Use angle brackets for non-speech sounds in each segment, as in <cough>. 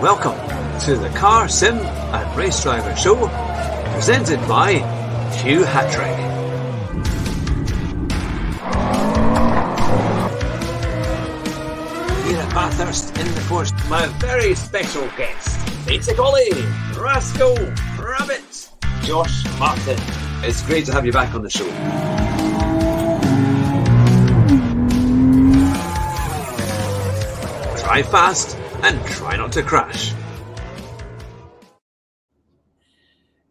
Welcome to the Car Sim and Race Driver Show, presented by Hugh Hatrick. Here at Bathurst in the Forest, my very special guest, Pizza Collie, Rascal, Rabbit, Josh Martin. It's great to have you back on the show. Drive fast and try not to crash.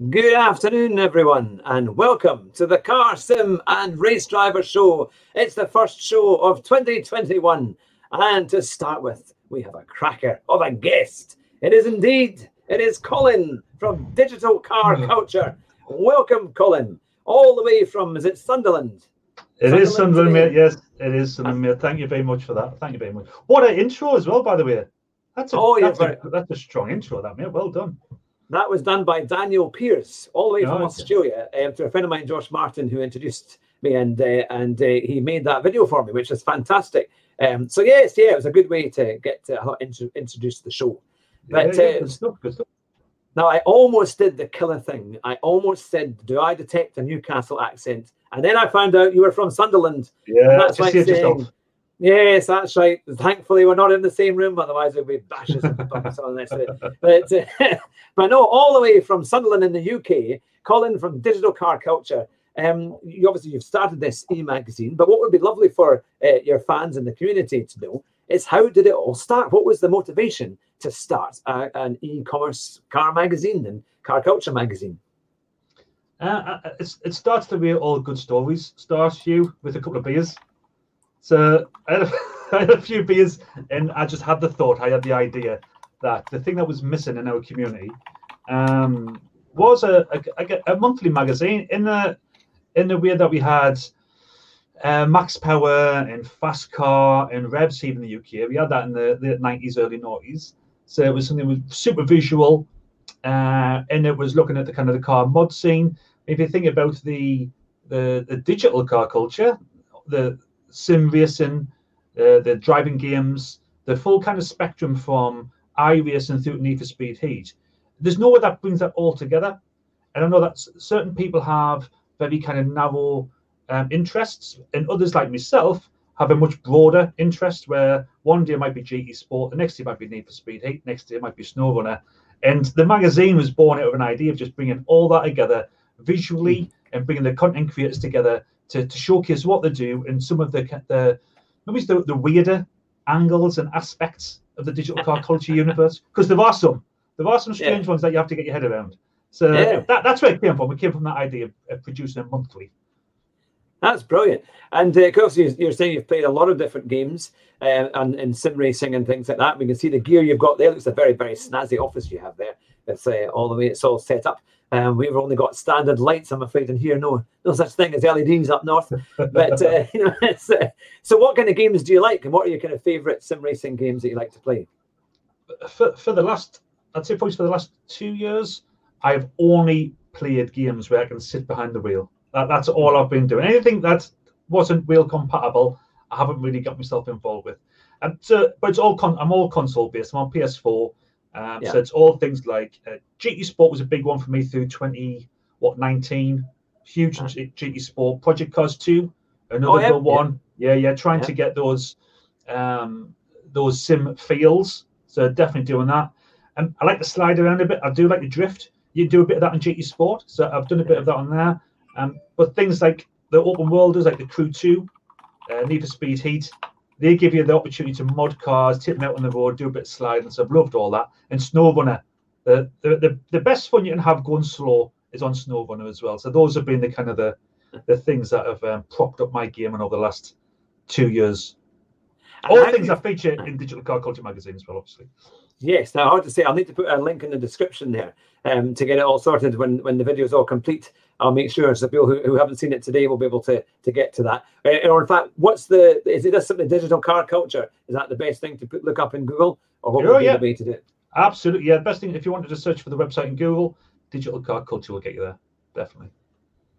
Good afternoon, everyone, and welcome to the Car Sim and Race Driver Show. It's the first show of 2021, and to start with, we have a cracker of a guest. It is indeed, it is Colin from Digital Car Culture. Welcome, Colin, all the way from, is it Sunderland? It is Sunderland, mate. Yes, it is Sunderland, mate. Thank you very much for that. Thank you very much. What an intro as well, by the way. That's a, Oh, yeah, that's, a, that's a strong intro, that mate. Well done. That was done by Daniel Pierce, all the way from Nice. Australia, um, to a friend of mine, Josh Martin, who introduced me, and uh, and uh, he made that video for me, which is fantastic. Um, so yes, yeah, it was a good way to get to uh, intro- introduce the show. But yeah, yeah, uh, good stuff. Good stuff. Now I almost did the killer thing. I almost said, "Do I detect a Newcastle accent?" And then I found out you were from Sunderland. Yeah, that's like saying- yourself. Yes, that's right. Thankfully, we're not in the same room, otherwise there'd be bashes and bumps on this. <laughs> But uh, <laughs> but no, all the way from Sunderland in the UK, Colin from Digital Car Culture. Um, you obviously you've started this e-magazine, but what would be lovely for uh, your fans and the community to know is how did it all start? What was the motivation to start a, an e-commerce car magazine and car culture magazine? Uh, uh, it starts the way all good stories start, Hugh, with a couple of beers. So I had, a, <laughs> I had a few beers, and I just had the thought, I had the idea that the thing that was missing in our community um, was a, a, a- monthly magazine in the in the way that we had uh, Max Power and Fast Car and Revs in the UK. We had that in the late 90s, early 90s. So it was something that was super visual, uh, and it was looking at the kind of the car mod scene. If you think about the the, the digital car culture, the sim racing, uh, the driving games, the full kind of spectrum from iRacing through Need for Speed Heat. There's nowhere that brings that all together. And I know that certain people have very kind of narrow um, interests, and others like myself have a much broader interest. Where one day might be GT Sport, the next day might be Need for Speed Heat, next day might be Snow Runner. And the magazine was born out of an idea of just bringing all that together visually hmm. and bringing the content creators together to, to showcase what they do and some of the the maybe the, the weirder angles and aspects of the digital car culture <laughs> universe because there are some there are some strange ones that you have to get your head around. So Yeah. that, that's where it came from. It came from that idea of, of producing a monthly. That's brilliant. And uh, of course, you- you're saying you've played a lot of different games uh, and, and sim racing and things like that. We can see the gear you've got there. Looks a very, very snazzy office you have there. It's uh, all the way it's all set up. Um, we've only got standard lights, I'm afraid, in here no no such thing as LEDs up north. But uh, <laughs> you know, uh, so what kind of games do you like, and what are your kind of favourite sim racing games that you like to play? for, for the last, I'd say probably for the last two years, I've only played games where I can sit behind the wheel. That, that's all I've been doing. Anything that wasn't wheel compatible, I haven't really got myself involved with. And so, but it's all con- I'm all console based. I'm on PS4, um, Yeah. so it's all things like uh, GT Sport was a big one for me through 20 what 19. Huge. G- GT Sport. Project Cars 2, another Oh, yeah, one. Yeah, yeah, trying Yeah. to get those um, those sim feels. So definitely doing that. And I like to slide around a bit. I do like to drift. You do a bit of that in GT Sport. So I've done a bit of that on there. Um, but things like the open worlders, like the Crew 2, uh, Need for Speed Heat, they give you the opportunity to mod cars, take them out on the road, do a bit of sliding. So I've loved all that. And Snow Runner, the, the, the, the best fun you can have going slow is on Snow Runner as well. So those have been the kind of the, the things that have um, propped up my gaming over the last two years. And All things you- I feature in Digital Car Culture magazine as well, obviously. Yes, now hard to say. I'll need to put a link in the description there um, to get it all sorted when, when the video is all complete. I'll make sure so people who, who haven't seen it today will be able to to get to that. Uh, or in fact, what's the is it just something digital car culture? Is that the best thing to put, look up in Google, or what Oh, would be yeah. the way to do it? Absolutely, yeah. Best thing if you wanted to search for the website in Google, Digital Car Culture will get you there. Definitely.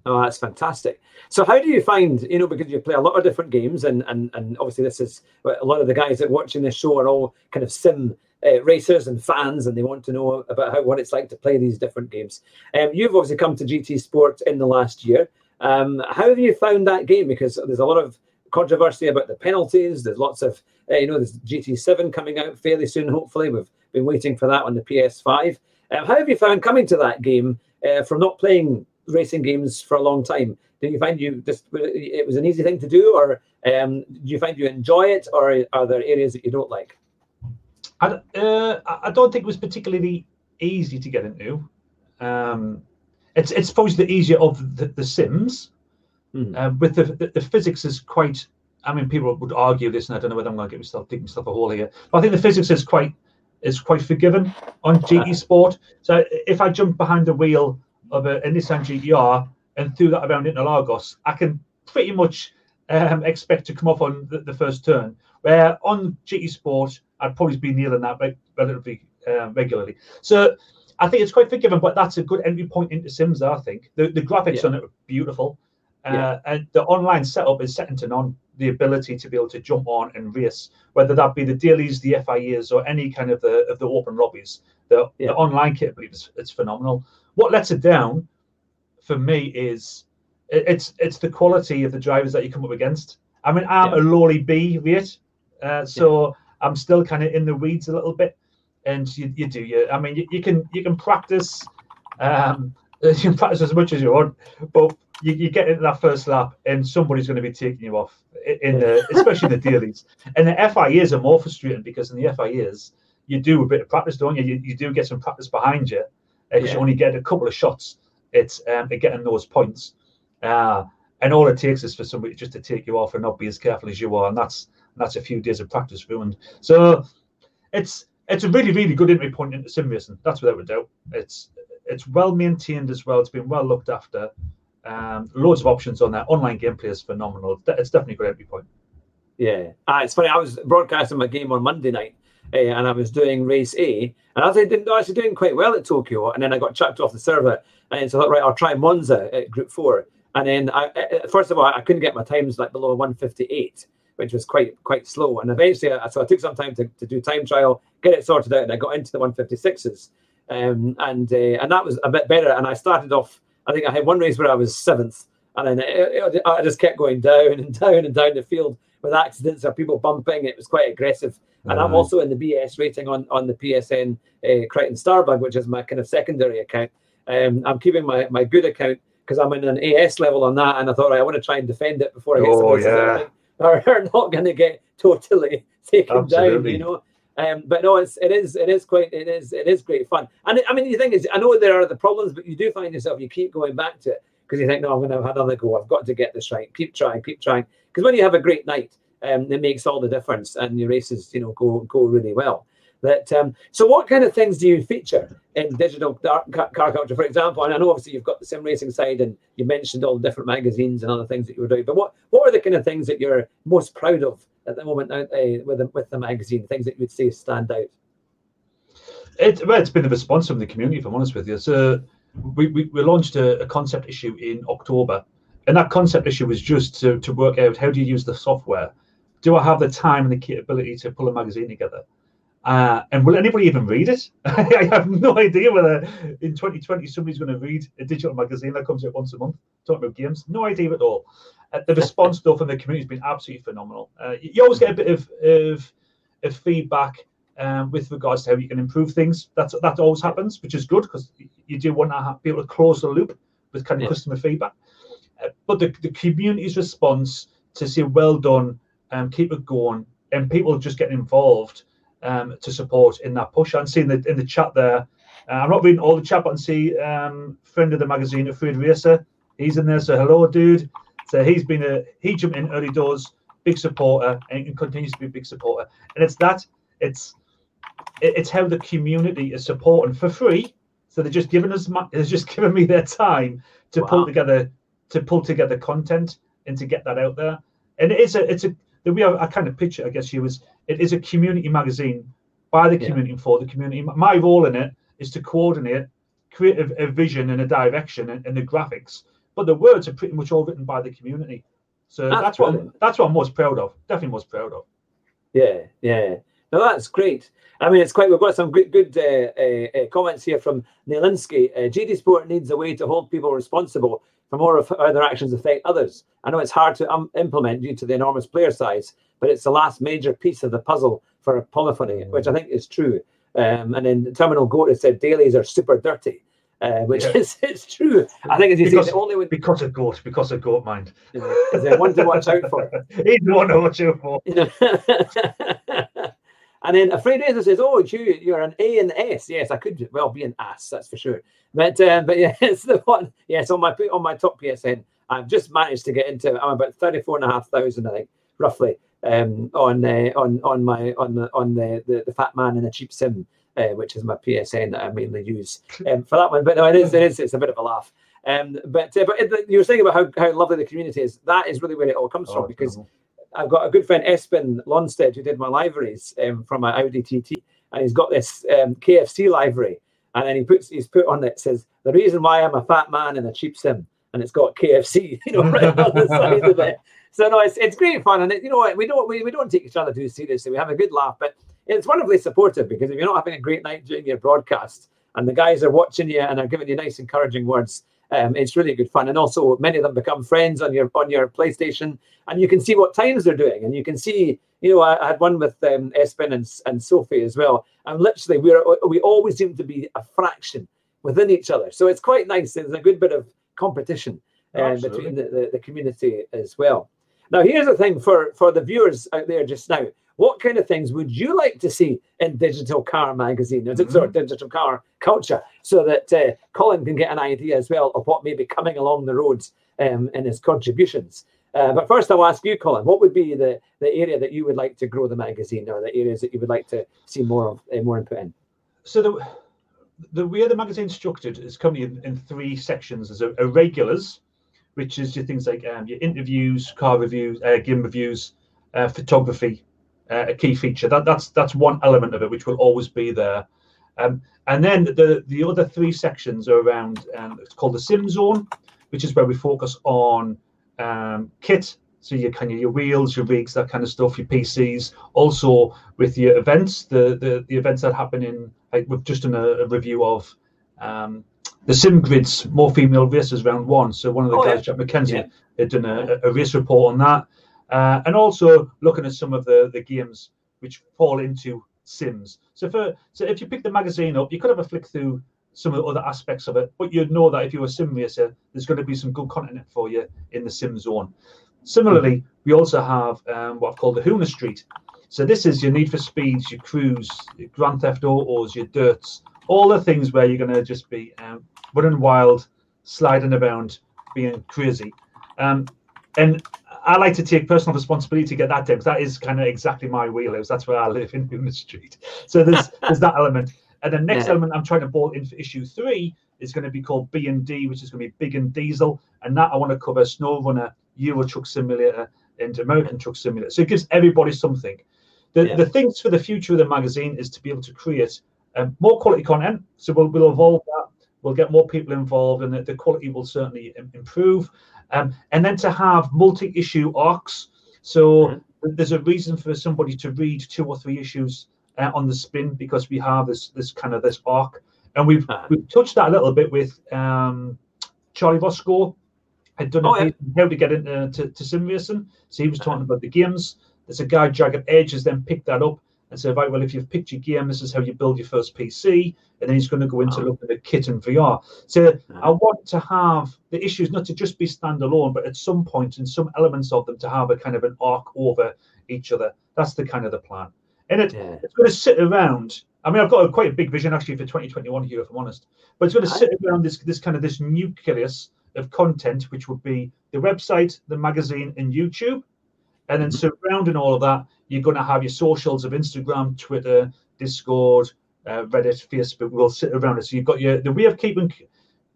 Oh, that's fantastic. So, how do you find, you know, because you play a lot of different games, and and and obviously this is a lot of the guys that are watching this show are all kind of sim uh, racers and fans, and they want to know about how what it's like to play these different games. Um, you've obviously come to GT Sport in the last year. Um, how have you found that game? Because there's a lot of controversy about the penalties. There's lots of, uh, you know, there's GT7 coming out fairly soon. Hopefully, we've been waiting for that on the PS5. Um, how have you found coming to that game uh, from not playing racing games for a long time? Did you find you just it was an easy thing to do, or um, do you find you enjoy it, or are there areas that you don't like? I, uh, I don't think it was particularly easy to get into. Um, it's it's probably the easier of the, the Sims. Mm. Uh, with the, the, the physics is quite. I mean, people would argue this, and I don't know whether I'm going to get myself dig myself a hole here. But I think the physics is quite is quite forgiven on GT Sport. So if I jump behind the wheel of a, a Nissan GTR and threw that around Interlagos, I can pretty much um, expect to come off on the, the, first turn. Where on GT Sport, I'd probably be kneeling that relatively uh, regularly. So I think it's quite forgiving, but that's a good entry point into Sims. I think the, the graphics yeah. on it are beautiful, uh, yeah. and the online setup is second to none. The ability to be able to jump on and race, whether that be the dailies, the FIAs, or any kind of the of the open lobbies, the, yeah. the online capability is it's phenomenal. What lets it down for me is it, it's it's the quality of the drivers that you come up against. I mean, I'm a lowly B rate, uh, so I'm still kind of in the weeds a little bit and you, you do you. I mean, you, you can you can practice, um, <laughs> you can practice as much as you want, but you, you get into that first lap, and somebody's going to be taking you off in the, especially the <laughs> dailies. And the FIAs are more frustrating because in the FIAs you do a bit of practice, don't you? You, you do get some practice behind you, because yeah. you only get a couple of shots. It's um, at getting those points. Uh, and all it takes is for somebody just to take you off and not be as careful as you are, and that's that's a few days of practice ruined. So it's it's a really, really good entry point into sim racing. That's without a doubt. It's it's well maintained as well. It's been well looked after. Um, loads of options on there. Online gameplay is phenomenal. It's definitely a great entry point. Yeah, ah, it's funny. I was broadcasting my game on Monday night, uh, and I was doing race A, and I was didn't actually doing quite well at Tokyo, and then I got chucked off the server, and so I thought, right, I'll try Monza at Group Four, and then I, first of all, I couldn't get my times like below 158, which was quite quite slow. And eventually, I, so I took some time to, to do time trial, get it sorted out, and I got into the 156s, um, and uh, and that was a bit better. And I started off. I think I had one race where I was seventh, and then it, it, I just kept going down and <laughs> down and down the field with accidents or people bumping. It was quite aggressive. And I'm also in the BS rating on on the PSN uh, Crichton Starbug, which is my kind of secondary account. Um, I'm keeping my my good account because I'm in an AS level on that, and I thought right, I want to try and defend it before I get oh, yeah <laughs> are, are not going to get totally <laughs> taken Absolutely. down, you know. Um, but no, it's it is it is quite it is it is great fun. And I mean, the thing is, I know there are the problems, but you do find yourself you keep going back to it because you think, no, I'm going to have another go. I've got to get this right. Keep trying, keep trying. Because when you have a great night, um, it makes all the difference, and your races, you know, go go really well. That um, so, what kind of things do you feature in digital car, car culture, for example? And I know obviously you've got the sim racing side, and you mentioned all the different magazines and other things that you were doing. But what what are the kind of things that you're most proud of at the moment uh, with the, with the magazine? Things that you would say stand out. It, well, it's been the response from the community, if I'm honest with you. So we, we, we launched a, a, concept issue in October, and that concept issue was just to, to work out how do you use the software. Do I have the time and the capability to pull a magazine together? Uh, and will anybody even read it? <laughs> I have no idea whether in 2020 somebody's going to read a digital magazine that comes out once a month talking about games. No idea at all. Uh, the response though from the community has been absolutely phenomenal. Uh, you always get a bit of of, of feedback um, with regards to how you can improve things. That's that always happens, which is good because you do want to have, be able to close the loop with kind of yeah. customer feedback. Uh, but the, the community's response to say well done and um, keep it going, and people just getting involved um, to support in that push. And seeing the in the chat there, uh, I'm not reading all the chat, but I see um, friend of the magazine, Afraid Racer, he's in there. So hello, dude. So he's been a he jumped in early doors, big supporter, and continues to be a big supporter. And it's that it's it's how the community is supporting for free. So they're just giving us <laughs> they're just giving me their time to wow. pull together to pull together content and to get that out there. And it is a it's a we I, I kind of picture, I guess, you was it is a community magazine by the community yeah. for the community. My role in it is to coordinate, create a, a vision and a direction and, and, the graphics, but the words are pretty much all written by the community. So That's that's, what that's what I'm most proud of. Definitely most proud of. Yeah, yeah. No, that's great. I mean, it's quite. We've got some good, good uh, uh, uh, comments here from Nielinski. Uh, GT Sport needs a way to hold people responsible for more of how their actions affect others. I know it's hard to um, implement due to the enormous player size, but it's the last major piece of the puzzle for a polyphony, which I think is true. Um, and then Terminal Goat has said dailies are super dirty, uh, which Yeah. is it's true. I think as you Because- say, the only one Because of goat, because of goat mind. is there one to watch out for. He's the one to watch out for. You know. <laughs> and then a Afraid Racer says, "Oh, you you're an A and S." Yes, I could well be an ass, that's for sure. But um, but <laughs> yeah, it's the one. Yes, on my on my top PSN, I've just managed to get into. I'm about thirty four and a half thousand, I think, roughly, um, on uh, on on my on the on the the, the Fat Man in a Cheap Sim. Uh, which is my PSN that I mainly use um, for that one, but no, it is, it is, it's a bit of a laugh. Um, but uh, but you were saying about how, how lovely the community is. That is really where it all comes from Oh, because I've got a good friend Espen Lonstead who did my liveries um, from my Audi TT, and he's got this um, KFC livery, and then he puts he's put on it says the reason why I'm a fat man in a cheap sim, and it's got KFC, <laughs> you know, right on the side of it. So no, it's, it's great fun, and it, you know what we don't we, we don't take each other too seriously. We have a good laugh, but it's wonderfully supportive because if you're not having a great night during your broadcast, and the guys are watching you and are giving you nice encouraging words. Um, it's really good fun, and also many of them become friends on your on your PlayStation, and you can see what times they're doing, and you can see, you know, I, I had one with um, Espen and, and Sophie as well, and literally we're we always seem to be a fraction within each other, so it's quite nice. There's a good bit of competition uh, between the, the, the community as well. Now, here's the thing for for the viewers out there just now. What kind of things would you like to see in Digital Car Magazine, or sorry, Digital Car Culture, so that uh, Colin can get an idea as well of what may be coming along the roads um, in his contributions? Uh, but first, I'll ask you, Colin, what would be the, the area that you would like to grow the magazine, or the areas that you would like to see more of, uh, more input in? So the the way the magazine's structured is currently in, in three sections. There's a, a regulars, which is your things like um, your interviews, car reviews, uh, game reviews, uh, photography, uh, a key feature. That that's that's one element of it, which will always be there. Um, and then the the other three sections are around. Um, it's called the Sim Zone, which is where we focus on um, kit. So your kind of your wheels, your rigs, that kind of stuff, your PCs. Also with your events, the the, the events that happen in. Like we've just done a, a review of um, the Sim Grids More Female Racers Round One. So one of the Oh, guys, yeah. Jack McKenzie, Yeah. had done a, a race report on that, uh, and also looking at some of the the games which fall into Sims. So for so if you pick the magazine up, you could have a flick through some of the other aspects of it, but you'd know that if you're a sim racer, there's going to be some good content for you in the sim zone. Similarly, we also have um, what I've called the Hoona Street. So this is your Need for Speeds, your Crews, your Grand Theft Autos, your Dirts, all the things where you're going to just be um, running wild, sliding around, being crazy. Um, and I like to take personal responsibility to get that done because that is kind of exactly my wheelhouse. That's where I live <laughs> in Hoona Street. So there's <laughs> there's that element. And the next Yeah. element I'm trying to bolt in for issue three is going to be called B and D, which is going to be big and diesel. And that I want to cover Snow Runner, Euro Truck Simulator, and American Truck Simulator. So it gives everybody something. The, Yeah. the things for the future of the magazine is to be able to create um, more quality content. So we'll, we'll evolve that. We'll get more people involved, and the, the quality will certainly improve. Um, and then to have multi-issue arcs. So Mhm. there's a reason for somebody to read two or three issues uh, on the spin because we have this this kind of this arc, and we've Ah. we've touched that a little bit with um, Charlie Roscoe. Had done Oh, yeah. how to get into to, to. So he was talking about the games. There's a guy, Jagged Edge, has then picked that up and said, right, well, if you've picked your game, this is how you build your first PC. And then he's going to go into Oh. looking at kit and VR. So. I want to have the issues not to just be standalone, but at some point in some elements of them to have a kind of an arc over each other. That's the kind of the plan. And it, Yeah. it's going to sit around. I mean, I've got a, quite a big vision actually for 2021 here, if I'm honest. But it's going to sit around this this kind of this nucleus of content, which would be the website, the magazine, and YouTube. And then surrounding all of that, you're going to have your socials of Instagram, Twitter, Discord, uh, Reddit, Facebook. We'll sit around it. So you've got your the way of keeping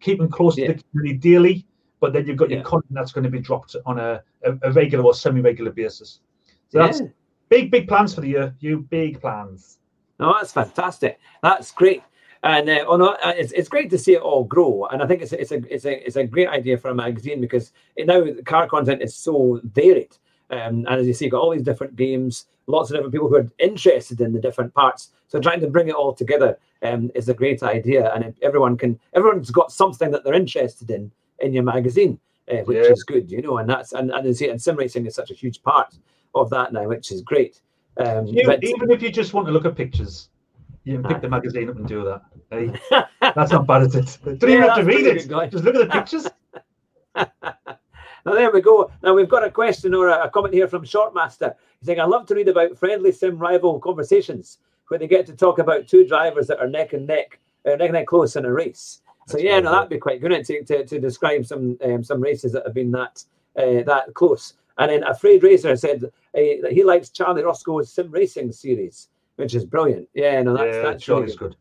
keeping close Yeah. to the community daily, but then you've got your content that's going to be dropped on a, a, a regular or semi-regular basis. So that's Yeah. big, big plans for the year. You big plans. No, that's fantastic. That's great. And uh, oh no, uh, it's, it's great to see it all grow, and I think it's a, it's a it's a it's a great idea for a magazine because it, now the car content is so varied, um, and as you see, you've got all these different games, lots of different people who are interested in the different parts. So trying to bring it all together um, is a great idea, and everyone can everyone's got something that they're interested in in your magazine, uh, which yeah. is good, you know, and that's and and, and sim racing is such a huge part of that now, which is great. Um, you, but, even if you just want to look at pictures, you can pick the magazine up and do that. Hey, <laughs> that's not bad, is it? Don't yeah, even have to read it. Just look at the pictures. <laughs> now there we go. Now we've got a question or a, comment here from Shortmaster. He's saying, "I love to read about friendly sim rival conversations where they get to talk about two drivers that are neck and neck, uh, neck and neck close in a race." That's so yeah, no, that'd be quite good to, to, to describe some um, some races that have been that uh, that close. And then a Afraid Racer said uh, that he likes Charlie Roscoe's sim racing series which is brilliant. Yeah, no, that's, yeah, that's really good.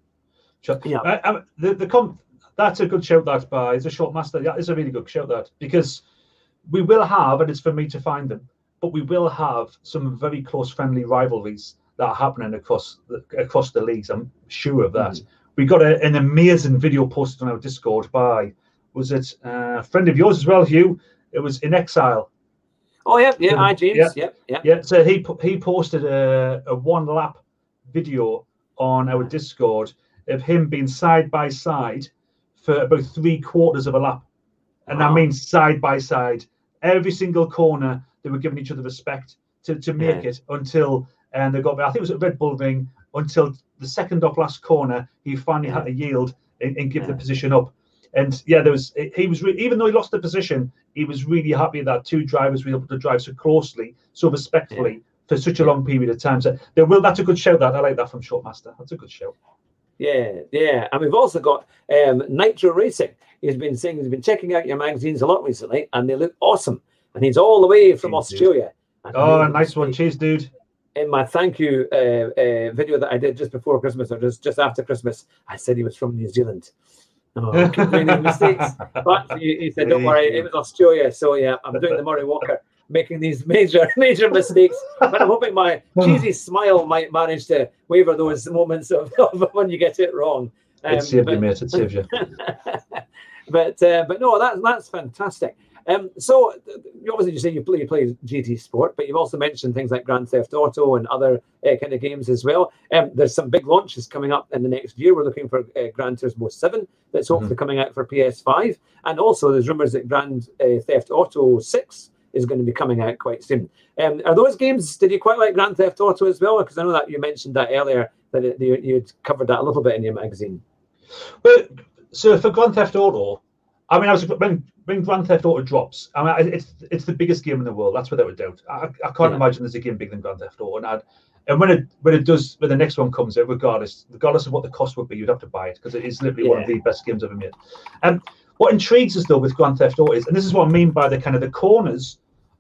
good. Yeah, I, I, the the com- that's a good shout. That by it's a short master. That is a really good shout. That because we will have, and it's for me to find them, but we will have some very close friendly rivalries that are happening across the, across the leagues. I'm sure of that. Mm. We got a, an amazing video posted on our Discord by was it uh, a friend of yours as well, Hugh? It was in exile. Oh yeah, yeah, hi James. Yeah, yeah, yeah. yeah. So he he posted a, a one lap video on our Discord of him being side by side for about three quarters of a lap. And wow. that means side by side. Every single corner, they were giving each other respect to, to make yeah. it until and they got I think it was at Red Bull Ring until the second off last corner, he finally yeah. had to yield and, and give yeah. the position up. And yeah, there was he was re- even though he lost the position, he was really happy that two drivers were able to drive so closely, so respectfully, for such a long period of time. So there will that's a good show. That I like that from Shortmaster. That's a good show. Yeah, yeah, and we've also got um, Nitro Racing. He's been saying he's been checking out your magazines a lot recently, and they look awesome. And he's all the way from Cheers, Australia. Oh, nice one, cheers, dude. In my thank you uh, uh, video that I did just before Christmas or just just after Christmas, I said he was from New Zealand. Oh, <laughs> mistakes. But he, he said, "Don't worry, it was Australia." So yeah, I'm doing the Murray Walker making these <laughs> major major mistakes. But I'm hoping my <laughs> cheesy smile might manage to waver those moments of, of when you get it wrong. Um, it saved but, you, mate. It saves you. But uh, but no, that's that's fantastic. Um, so obviously you say you play you play GT Sport, but you've also mentioned things like Grand Theft Auto and other uh, kind of games as well. Um, there's some big launches coming up in the next year. We're looking for uh, Gran Turismo Seven that's hopefully mm-hmm. coming out for PS5, and also there's rumours that Grand uh, Theft Auto Six is going to be coming out quite soon. Um, are those games? Did you quite like Grand Theft Auto as well? Because I know that you mentioned that earlier that it, you you'd covered that a little bit in your magazine. Well, so for Grand Theft Auto, I mean, I was when when Grand Theft Auto drops, I mean, it's it's the biggest game in the world. That's without a doubt. I, I can't yeah. imagine there's a game bigger than Grand Theft Auto. And I'd, and when it when it does when the next one comes out, regardless regardless of what the cost would be, you'd have to buy it because it is literally yeah. one of the best games ever made. And um, what intrigues us though with Grand Theft Auto is, and this is what I mean by the kind of the corners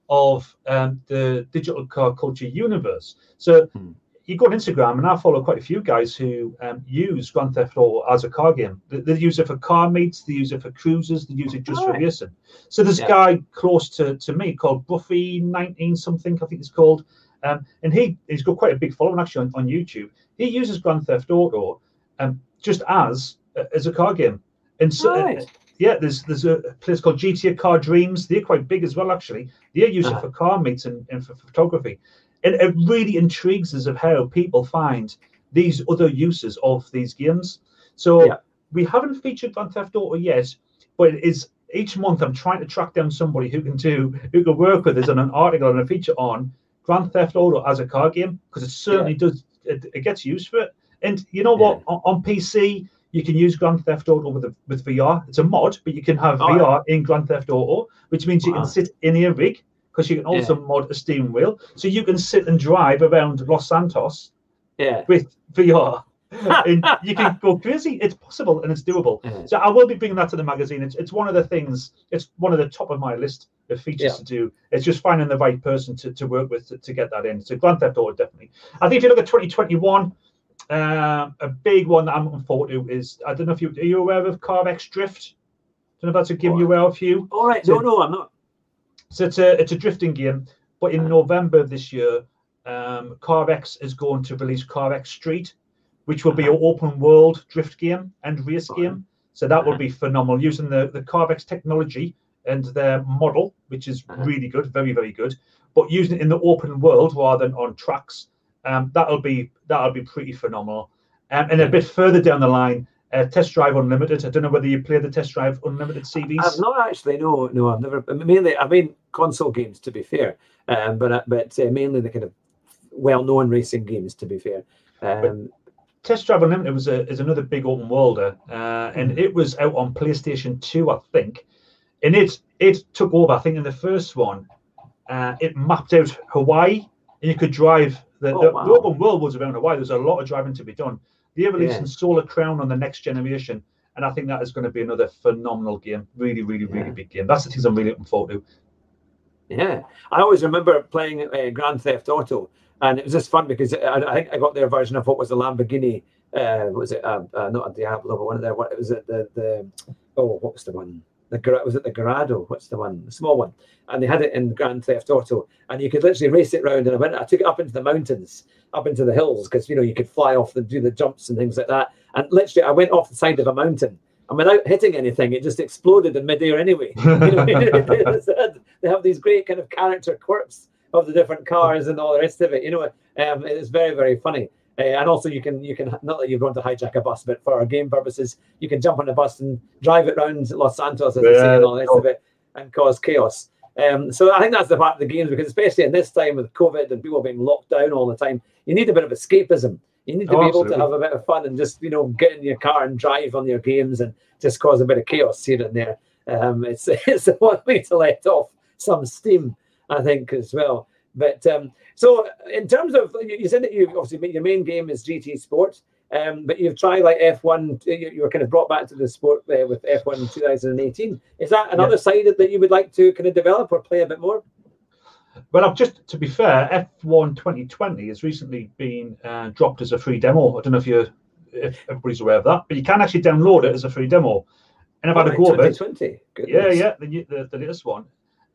of um, the digital car culture universe. So hmm. You go on Instagram, and I follow quite a few guys who um, use Grand Theft Auto as a car game. They, they, use it for car meets, they use it for cruises, they use it just for racing. So there's yeah. a guy close to, to me called Buffy 19 something, I think it's called. Um, and he, he's got quite a big following actually on, on YouTube. He uses Grand Theft Auto um, just as as a car game. And so, right yeah, there's there's a place called GTA Car Dreams. They're quite big as well, actually. They use uh-huh. it for car meets and, and for photography. And it really intrigues us of how people find these other uses of these games. So yeah. we haven't featured Grand Theft Auto yet, but it is each month I'm trying to track down somebody who can do who can work with us on an article and a feature on Grand Theft Auto as a car game because it certainly yeah. does it, it, gets used for it. And you know what? On, on PC, you can use Grand Theft Auto with with VR. It's a mod, but you can have oh, VR yeah. in Grand Theft Auto, which means you can sit in a rig because you can also yeah. mod a steering wheel, so you can sit and drive around Los Santos. Yeah. With VR. <laughs> and you can go crazy. It's possible and it's doable. Yeah. So I will be bringing that to the magazine. It's, it's one of the things. It's one of the top of my list of features yeah. to do. It's just finding the right person to, to work with to, to get that in. So Grand Theft Auto definitely. I think if you look at 2021, um, a big one that I'm looking forward to is I don't know if you are you aware of CarX Drift? I don't know if that's a game you aware of you. All right, so, no, no, I'm not. So it's a it's a drifting game, but in November of this year, um, CarX is going to release CarX Street, which will be an open world drift game and race game. So that will be phenomenal using the, the CarX technology and their model, which is Uh-huh. really good, very, very good. But using it in the open world rather than on tracks, um, that'll be that'll be pretty phenomenal. Um, and a bit further down the line, uh, Test Drive Unlimited. I don't know whether you play the Test Drive Unlimited series. I've not actually. No, no, I've never. Mainly, I mean, console games to be fair, um, but uh, but uh, mainly the kind of well-known racing games to be fair. Um, Test Drive Unlimited was a, is another big open worlder, uh, and it was out on PlayStation Two, I think, and it it took over. I think in the first one, uh, it mapped out Hawaii, and you could drive. The, Oh, the, wow. the open world was around Hawaii. There's a lot of driving to be done. They are releasing Yeah. Solar Crown on the next generation, and I think that is going to be another phenomenal game. Really, really, really big game. That's the things I'm really looking forward to. Yeah, I always remember playing uh, Grand Theft Auto, and it was just fun because I, I think I got their version of what was a Lamborghini. Uh, what was it uh, uh, not a Diablo, but one of their what was it the the oh what was the one the was it the Garado? What's the one the small one? And they had it in Grand Theft Auto, and you could literally race it around. And I went, I took it up into the mountains, up into the hills, because you know you could fly off the do the jumps and things like that. And literally, I went off the side of a mountain. And without hitting anything, it just exploded in midair anyway. <laughs> You know, <laughs> they have these great kind of character quirks of the different cars and all the rest of it. You know, um, it's very very funny. Uh, and also, you can you can not that you're going to hijack a bus, but for our game purposes, you can jump on a bus and drive it around Los Santos as say, and all the rest of it, and cause chaos. Um, so I think that's the part of the games because especially in this time with COVID and people being locked down all the time, you need a bit of escapism. You need to Oh, be able to have a bit of fun and just you know get in your car and drive on your games and just cause a bit of chaos here and there. Um, it's <laughs> it's one way to let off some steam, I think, as well. But um, so in terms of you said that you obviously your main game is GT Sport, um, but you've tried like F1. You, you were kind of brought back to the sport uh, with F1 in 2018. Is that another side that you would like to kind of develop or play a bit more? Well, I've just to be fair, F1 2020 has recently been uh, dropped as a free demo. I don't know if you if everybody's aware of that, but you can actually download it as a free demo. And I've had a go of it. 2020. Yeah, yeah, the, the, the latest one.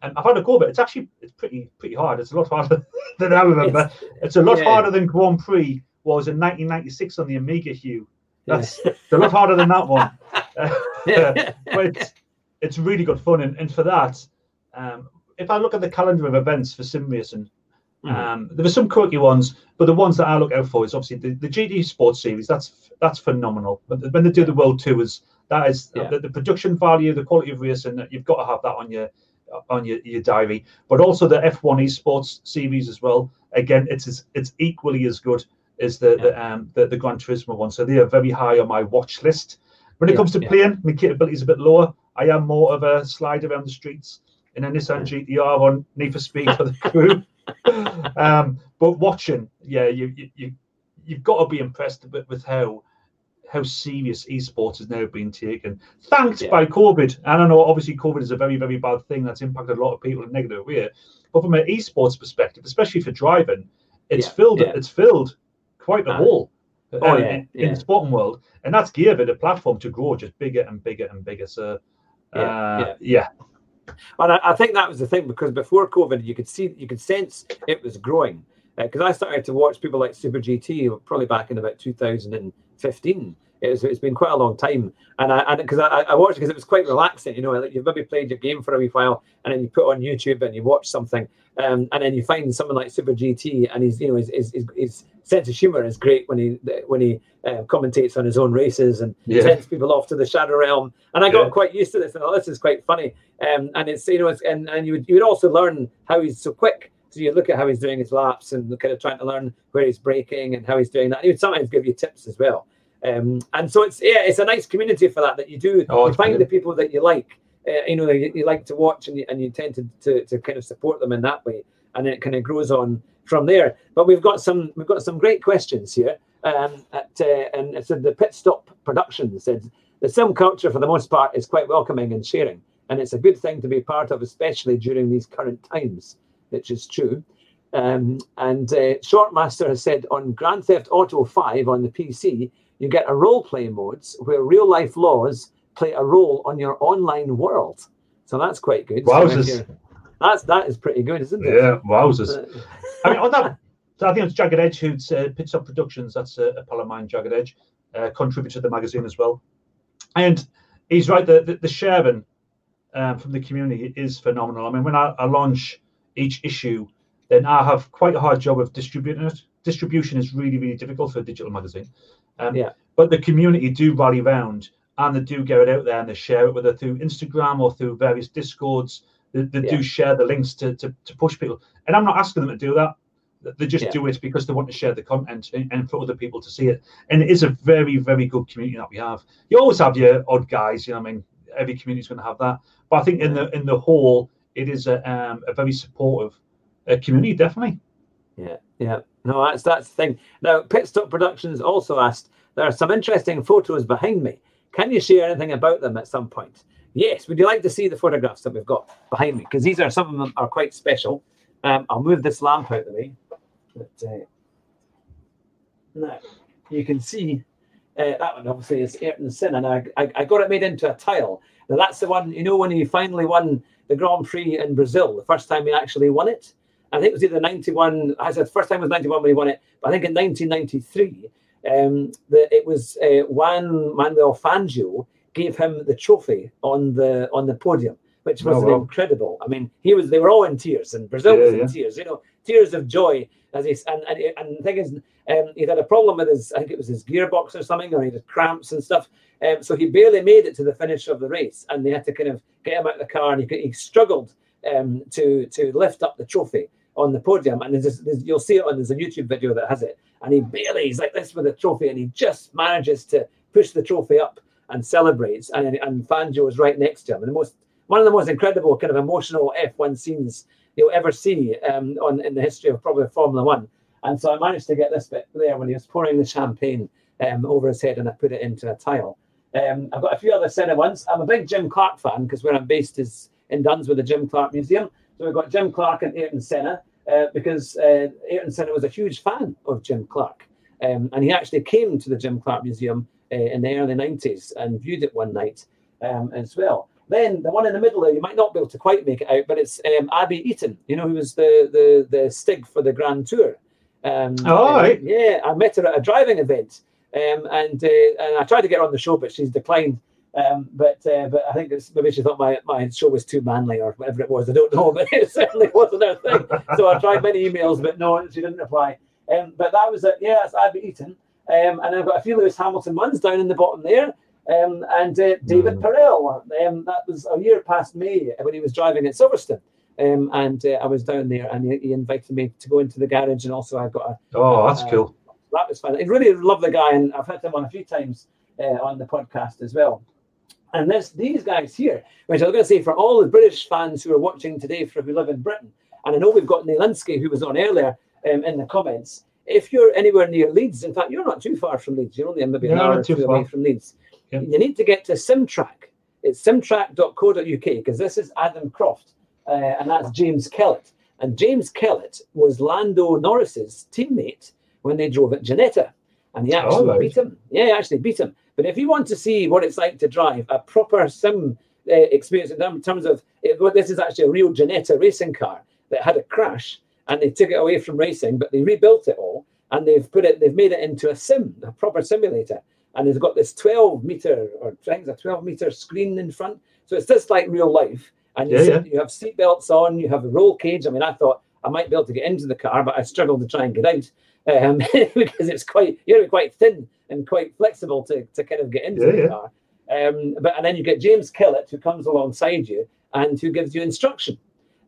And I've had a go of it. It's actually it's pretty pretty hard. It's a lot harder <laughs> than I remember. It's a lot Yeah. harder than Grand Prix was in 1996 on the Amiga Hugh. That's Yeah. a lot harder than that one. Yeah. <laughs> <laughs> but it's, it's really good fun. And, and for that, um, if I look at the calendar of events for sim racing, Mhm. um, there were some quirky ones, but the ones that I look out for is obviously the, the GT Sports Series. That's that's phenomenal. But when they do the World Tours, that is Yeah. the, the production value, the quality of racing. That you've got to have that on your on your, your diary. But also the F1 Esports Series as well. Again, it's it's equally as good as the the, um, the the Gran Turismo one. So they are very high on my watch list. When it Yeah, comes to yeah. playing, my capability is a bit lower. I am more of a slide around the streets in a Nissan GTR on Need for Speed for the <laughs> crew. um, but watching, yeah, you, you you you've got to be impressed with, with how how serious esports is now being taken, thanks yeah. by COVID. And I know obviously COVID is a very, very bad thing that's impacted a lot of people in a negative way. But from an esports perspective, especially for driving, it's yeah. filled yeah. it's filled quite a uh, hole oh, uh, in, in, the sporting world. And that's given a platform to grow just bigger and bigger and bigger. So uh, yeah. And I, I, think that was the thing because before COVID, you could see, you could sense it was growing. Because uh, I started to watch people like Super GT, probably back in about 2000 and 15. It's, it's been quite a long time, and I because I, I, watched because it, it was quite relaxing. You know, like you've maybe played your game for a wee while, and then you put on YouTube and you watch something, um, and then you find someone like Super GT, and he's you know his, his, his, his sense of humor is great when he when he uh, commentates on his own races and yeah. sends people off to the shadow realm. And I got yeah. quite used to this, and oh, this is quite funny. Um, and it's you know, it's, and and you would, you would also learn how he's so quick so you look at how he's doing his laps and kind of trying to learn where he's braking and how he's doing that. He would sometimes give you tips as well. Um, and so it's yeah, it's a nice community for that. That you do Oh, you find brilliant. the people that you like, uh, you know, you, you like to watch, and you, and you tend to, to to kind of support them in that way, and then it kind of grows on from there. But we've got some we've got some great questions here. Um, at, uh, and it said the pit stop production said the film culture for the most part is quite welcoming and sharing, and it's a good thing to be part of, especially during these current times, which is true. Um, and uh, Shortmaster has said on Grand Theft Auto 5 on the PC, you get a role play modes where real life laws play a role on your online world. So that's quite good. So Wowzers. you're- that's that is pretty good, isn't it? yeah, wowzers. Uh, <laughs> I mean, on that So I think it's Jagged Edge who uh, Pit Stop Productions. That's a, a pal of mine, Jagged Edge, uh, contributor to the magazine as well. And he's right. The the, the sharing um, from the community is phenomenal. I mean, when I, I launch each issue, then I have quite a hard job of distributing it. Distribution is really really difficult for a digital magazine. Um, Yeah. But the community do rally round and they do get it out there and they share it, whether through Instagram or through various discords. They, they Yeah. do share the links to, to, to push people. And I'm not asking them to do that. They just Yeah. do it because they want to share the content and, and for other people to see it. And it is a very, very good community that we have. You always have your odd guys, you know what I mean? Every community's going to have that. But I think in the in the whole, it is a, um, a very supportive uh, community, definitely. Yeah, yeah. No, that's that's the thing. Now, Pit Stop Productions also asked, there are some interesting photos behind me. Can you share anything about them at some point? Yes, would you like to see the photographs that we've got behind me? Because these are some of them are quite special. Um, I'll move this lamp out of the way. But, uh, now, you can see uh, that one obviously is Ayrton Senna, and I, I, I got it made into a tile. Now, that's the one, you know, when he finally won the Grand Prix in Brazil, the first time he actually won it. I think it was either 91, I said the first time was 91 when he won it, but I think in 1993, um, the, it was uh, Juan Manuel Fangio gave him the trophy on the on the podium, which was Oh, wow. incredible. I mean, he was they were all in tears, and Brazil was Yeah, in tears, you know, tears of joy. As he and and, and the thing is, um, he'd had a problem with his, I think it was his gearbox or something, or he had cramps and stuff. Um, so he barely made it to the finish of the race, and they had to kind of get him out of the car, and he, he struggled um, to to lift up the trophy on the podium. And there's, there's, you'll see it on there's a YouTube video that has it, and he barely he's like this with the trophy, and he just manages to push the trophy up and celebrates, and and Fangio is right next to him, and the most one of the most incredible kind of emotional F1 scenes you'll ever see um, on in the history of probably Formula One. And so I managed to get this bit there when he was pouring the champagne um, over his head, and I put it into a tile. Um, I've got a few other Senna ones. I'm a big Jim Clark fan because where I'm based is in Duns with the Jim Clark Museum. So we've got Jim Clark and Ayrton Senna uh, because uh, Ayrton Senna was a huge fan of Jim Clark. Um, and he actually came to the Jim Clark Museum uh, in the early 90s and viewed it one night um, as well. Then the one in the middle there, you might not be able to quite make it out, but it's um, Abbie Eaton, you know, who was the, the, the Stig for the Grand Tour. Um, Oh, right. Yeah, I met her at a driving event. Um, and uh, and I tried to get her on the show, but she's declined. Um, but uh, but I think it's, maybe she thought my, my show was too manly or whatever it was. I don't know, <laughs> but it certainly wasn't her thing. So I tried many emails, but no, she didn't reply. Um, but that was it. Yeah, it's Abbie Eaton. Um, and I've got a few Lewis Hamilton ones down in the bottom there. Um, and uh, David Mm. Perel. Um, that was a year past May when he was driving at Silverstone. Um, and uh, I was down there, and he, he invited me to go into the garage, and also I got a Oh, that's Uh, cool. that was fun. I really love the guy, and I've had him on a few times uh, on the podcast as well. And this, these guys here, which I was going to say for all the British fans who are watching today, for who live in Britain, and I know we've got Nelinsky who was on earlier um, in the comments. If you're anywhere near Leeds, in fact, you're not too far from Leeds. You're only maybe an No, hour or two away from Leeds. Yeah. You need to get to Simtrack. It's simtrack.co.uk because this is Adam Croft and that's James Kellett. And James Kellett was Lando Norris's teammate when they drove at Ginetta. And he actually Oh, beat him. Yeah, he actually beat him. But if you want to see what it's like to drive a proper sim uh, experience in terms of it, well, this is actually a real Ginetta racing car that had a crash and they took it away from racing, but they rebuilt it all and they've put it, they've made it into a sim, a proper simulator. And it's got this 12 meter or I think it's a 12 meter screen in front. So it's just like real life. And you, Yeah, sit- you have seat belts on, you have a roll cage. I mean, I thought I might be able to get into the car, but I struggled to try and get out um, <laughs> because it's quite, you know, quite thin and quite flexible to, to kind of get into Yeah, the yeah. car. Um, but and then you get James Kellett who comes alongside you and who gives you instruction.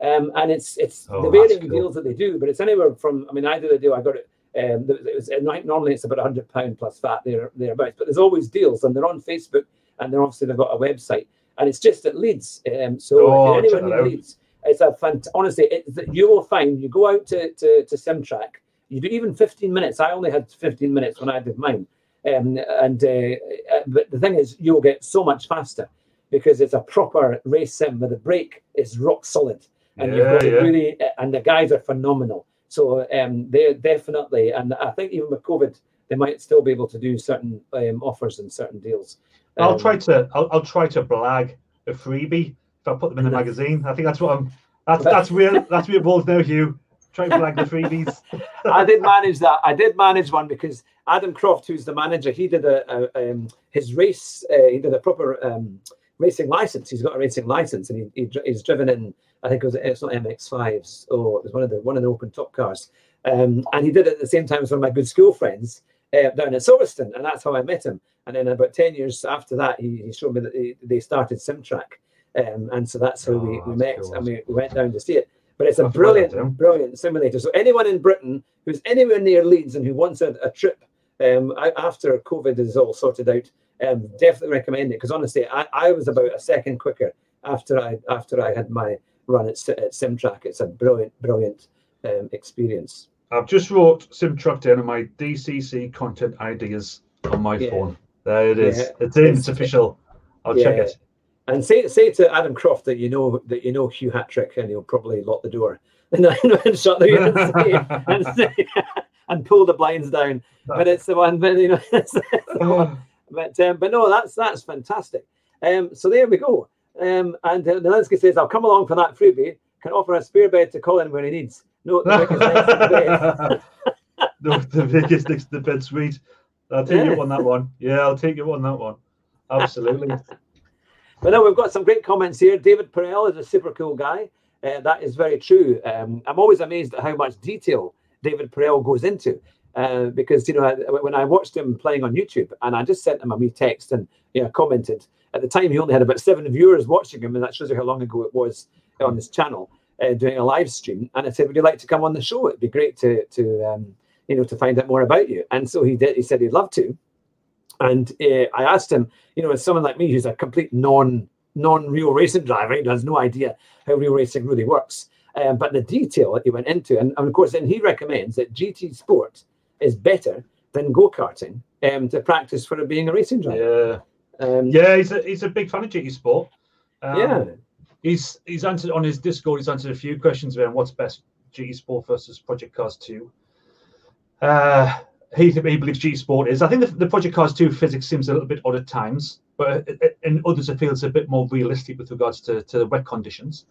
Um, and it's it's Oh, the varying cool. deals that they do, but it's anywhere from. I mean, I did a deal. I got it. Um, it was normally it's about hundred pound plus VAT there thereabouts, but there's always deals, and they're on Facebook, and they're obviously they've got a website, and it's just at Leeds. Um, so Oh, if you're check anywhere that near out. Leeds, it's a fant- honestly, it's, you will find you go out to to, to Simtrack, you do even 15 minutes. I only had 15 minutes when I did mine, um, and uh, uh, but the thing is, you'll get so much faster because it's a proper race sim where the brake is rock solid, and you've got yeah. really, and the guys are phenomenal. So um, they're definitely, and I think even with COVID, they might still be able to do certain um, offers and certain deals. I'll Um, try to I'll, I'll try to blag a freebie if I put them in the magazine. I think that's what I'm. That's that's real. <laughs> That's real balls now, Hugh. Try to flag the freebies. <laughs> I did manage that. I did manage one because Adam Croft, who's the manager, he did a, a um, his race. Uh, he did a proper um, racing license. He's got a racing license, and he, he he's driven in. I think it was it's not MX5s. or it was one of the one of the open top cars. Um, and he did it at the same time as one of my good school friends uh, down in Silverstone, and that's how I met him. And then about ten years after that, he, he showed me that he, they started Simtrack, um, and so that's how Oh, we, we that's met, cool. and we, we went down to see it. But it's a I've heard that, brilliant, brilliant simulator. So anyone in Britain who's anywhere near Leeds and who wants a, a trip um, after COVID is all sorted out, um, definitely recommend it because honestly, I, I was about a second quicker after I after I had my run at, at Simtrack. It's a brilliant, brilliant um, experience. I've just wrote Simtrack down on my DCC content ideas on my Yeah. phone. There it is. Yeah. It's in. It's It's- official. I'll check it. And say say to Adam Croft that you know that you know Hugh Hatrick, and he'll probably lock the door <laughs> and, and <laughs> shut the and, <laughs> say, and, say, and pull the blinds down. But it's the one. But you know, it's one. but um, but no, that's that's fantastic. Um, so there we go. Um, and uh, Nalinsky says, "I'll come along for that freebie. Can offer a spare bed to Colin when he needs." No, <laughs> the biggest next to the bed. the, the biggest next to the bed suite. I'll take you on that one. Yeah, I'll take you on that one. Absolutely. <laughs> But no, we've got some great comments here. David Perel is a super cool guy. Uh, that is very true. Um, I'm always amazed at how much detail David Perel goes into. Uh, because you know I, when I watched him playing on YouTube, and I just sent him a wee text and you know commented. At the time, he only had about seven viewers watching him, and that shows you how long ago it was on his channel uh, doing a live stream. And I said, "Would you like to come on the show? It'd be great to to um, you know to find out more about you." And so he did. He said he'd love to. And uh, I asked him, you know, as someone like me who's a complete non non real racing driver, he has no idea how real racing really works. Um, but the detail that he went into, and, and of course, and he recommends that GT Sport is better than go karting um, to practice for being a racing driver. Yeah. Um, Yeah, he's a he's a big fan of GT Sport. Um, yeah, He's he's answered on his Discord. He's answered a few questions around what's best GT Sport versus Project Cars Two. Uh, he he believes GT Sport is. I think the, the Project Cars Two physics seems a little bit odd at times, but in others it feels a bit more realistic with regards to, to the wet conditions.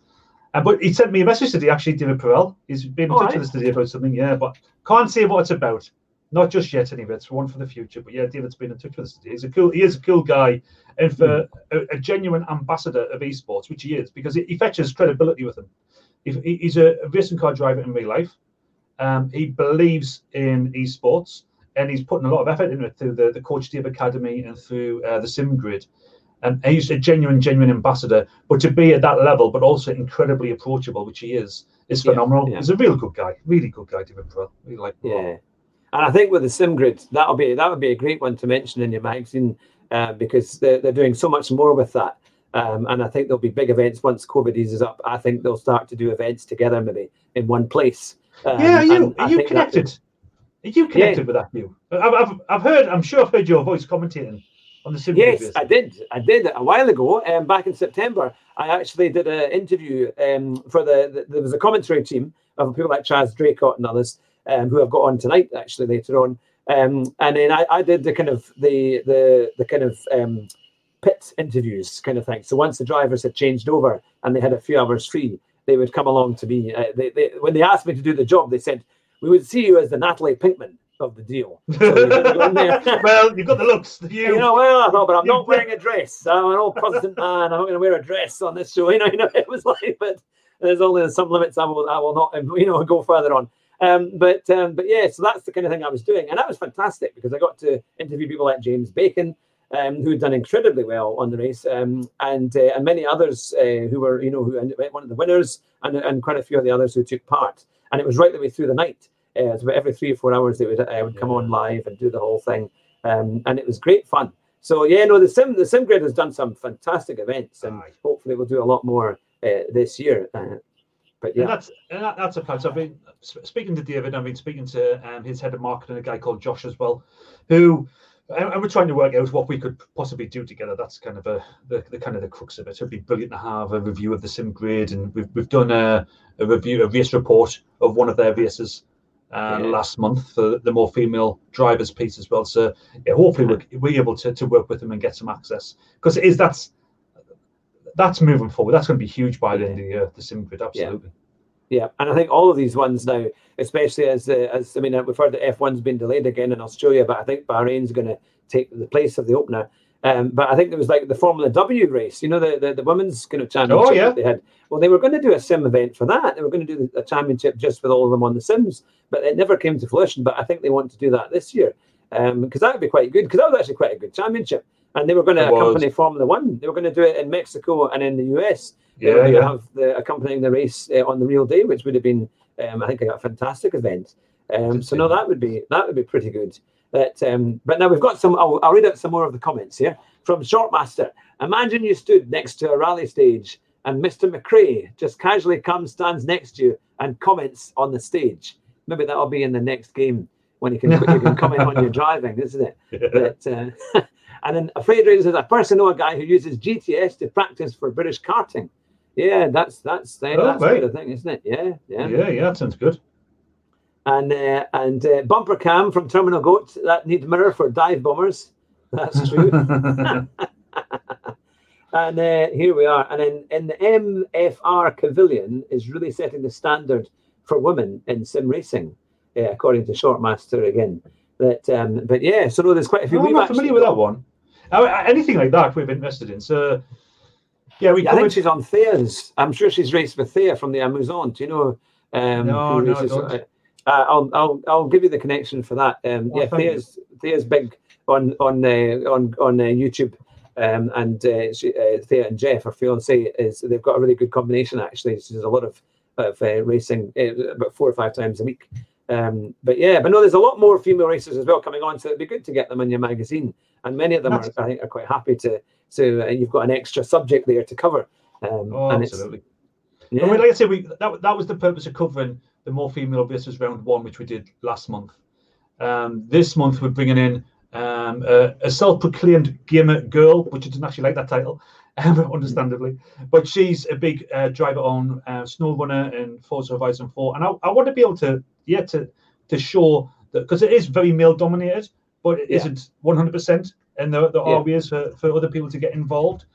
Uh, but he sent me a message today. Actually, David Perel. He's been in touch with us today about something. Yeah, but can't say what it's about. Not just yet, anyway. It's one for the future. But yeah, David's been in touch with us. He's a cool. He is a cool guy, and for a, a genuine ambassador of esports, which he is, because he, he fetches credibility with him. He, he- he's a, a racing car driver in real life. Um, he believes in esports, and he's putting a lot of effort into it through the, the Coach Steve Academy and through uh, the Sim Grid. And he's a genuine, genuine ambassador. But to be at that level, but also incredibly approachable, which he is, is phenomenal. yeah. He's a real good guy, really good guy, David Perel. Really like yeah. And I think with the sim grid, that'll be that would be a great one to mention in your magazine uh, because they're, they're doing so much more with that. Um, and I think there'll be big events once COVID eases up. I think they'll start to do events together, maybe in one place. Um, yeah, are you are you connected? Are you connected with that view? I've, I've, I've heard. I'm sure I've heard your voice commentating on the sim. Yes. I did. I did a while ago. Um, back in September, I actually did an interview um, for the, the. There was a commentary team of people like Chaz Draycott and others um, who have got on tonight. Actually, later on, um, and then I, I did the kind of the the the kind of um, pit interviews kind of thing. So once the drivers had changed over and they had a few hours free, they would come along to me. Uh, they, they, when they asked me to do the job, they said we would see you as the Natalie Pinkham of the deal. So we had to go in there. <laughs> well, you've got the looks. You, You know, well, I thought, but I'm not wearing a dress. I'm an old Protestant man. I'm not going to wear a dress on this show. <laughs> You know, you know, it was like, but there's only some limits. I will, I will not, you know, go further on. Um, but, um, but yeah, so that's the kind of thing I was doing, and that was fantastic because I got to interview people like James Bacon, um, who had done incredibly well on the race, um, and uh, and many others uh, who were, you know, who one of the winners, and and quite a few of the others who took part. And it was right the way through the night. Uh, so every three or four hours, they would uh, would come on live and do the whole thing, um, and it was great fun. So yeah, no, the sim the sim grid has done some fantastic events, and hopefully we'll do a lot more uh, this year. But And yeah, that's and that, that's a plan. So I've been speaking to David. I've been speaking to um, his head of marketing, a guy called Josh as well, who and, and we're trying to work out what we could possibly do together. That's kind of a the, the kind of the crux of it. It'd be brilliant to have a review of the sim grid, and we've we've done a, a review, a race report of one of their races. Uh, Yeah. last month for the more female drivers piece as well. So yeah, hopefully we're, we're able to, to work with them and get some access because it is that's that's moving forward. That's going to be huge by the end of the year. The sim grid, absolutely. Yeah, and I think all of these ones now, especially as uh, as I mean, we've heard that F1's been delayed again in Australia, but I think Bahrain's going to take the place of the opener. Um, but I think there was like the Formula W race, you know, the the, the women's kind of championship Oh, yeah. that they had. Well, they were going to do a sim event for that. They were going to do a championship just with all of them on the sims, but it never came to fruition. But I think they want to do that this year because that would be quite good. Because that was actually quite a good championship, and they were going to accompany Formula One. They were going to do it in Mexico and in the US. They were Yeah, going to yeah. have the accompanying the race uh, on the real day, which would have been, um, I think, a fantastic event. Um, so no, that would be that would be pretty good. But um, but now we've got some. I'll, I'll read out some more of the comments here from Shortmaster. Imagine you stood next to a rally stage, and Mr. McRae just casually comes, stands next to you, and comments on the stage. Maybe that'll be in the next game when you can you can comment on your <laughs> driving, isn't it? But, uh, <laughs> and then Afraid Racer says, I personally know a guy who uses GTS to practice for British karting. Yeah, that's that's uh, Oh, that's right. the thing, isn't it? Yeah, yeah. yeah, yeah, that sounds good. And uh, and uh, bumper cam from Terminal Goat that need mirror for dive bombers. That's true. <laughs> and uh, here we are. And in, in the MFR Pavilion is really setting the standard for women in sim racing, uh, according to Shortmaster again. That um, but yeah, so no, there's quite a few. No, I'm not familiar with that one. Anything like that we've invested in. So, yeah, we Yeah, I think she's on Thea's. I'm sure she's raced with Thea from the Amazon. Do you know? Um, No, no, races- uh, I'll, I'll, I'll give you the connection for that. Um, Oh, yeah, you. Thea's, Thea's big on on uh, on on uh, YouTube, um, and uh, she, uh, Thea and Jeff, her fiance, is they've got a really good combination. Actually, she does a lot of of uh, racing, uh, about four or five times a week. Um, but yeah, but no, there's a lot more female racers as well coming on, so it'd be good to get them in your magazine. And many of them are, I think, are quite happy to. So uh, you've got an extra subject there to cover. Um, Oh, absolutely. yeah. I mean, like I said, we that, that was the purpose of covering the more female versus round one, which we did last month. Um, this month, we're bringing in um, a, a self-proclaimed gamer girl, which doesn't actually like that title, <laughs> um, understandably. But she's a big uh, driver on uh, snow runner and Forza Horizon 4, and I, I want to be able to yeah to to show that because it is very male dominated, but it Yeah. not 100 percent, and there, there are Yeah. ways for, for other people to get involved.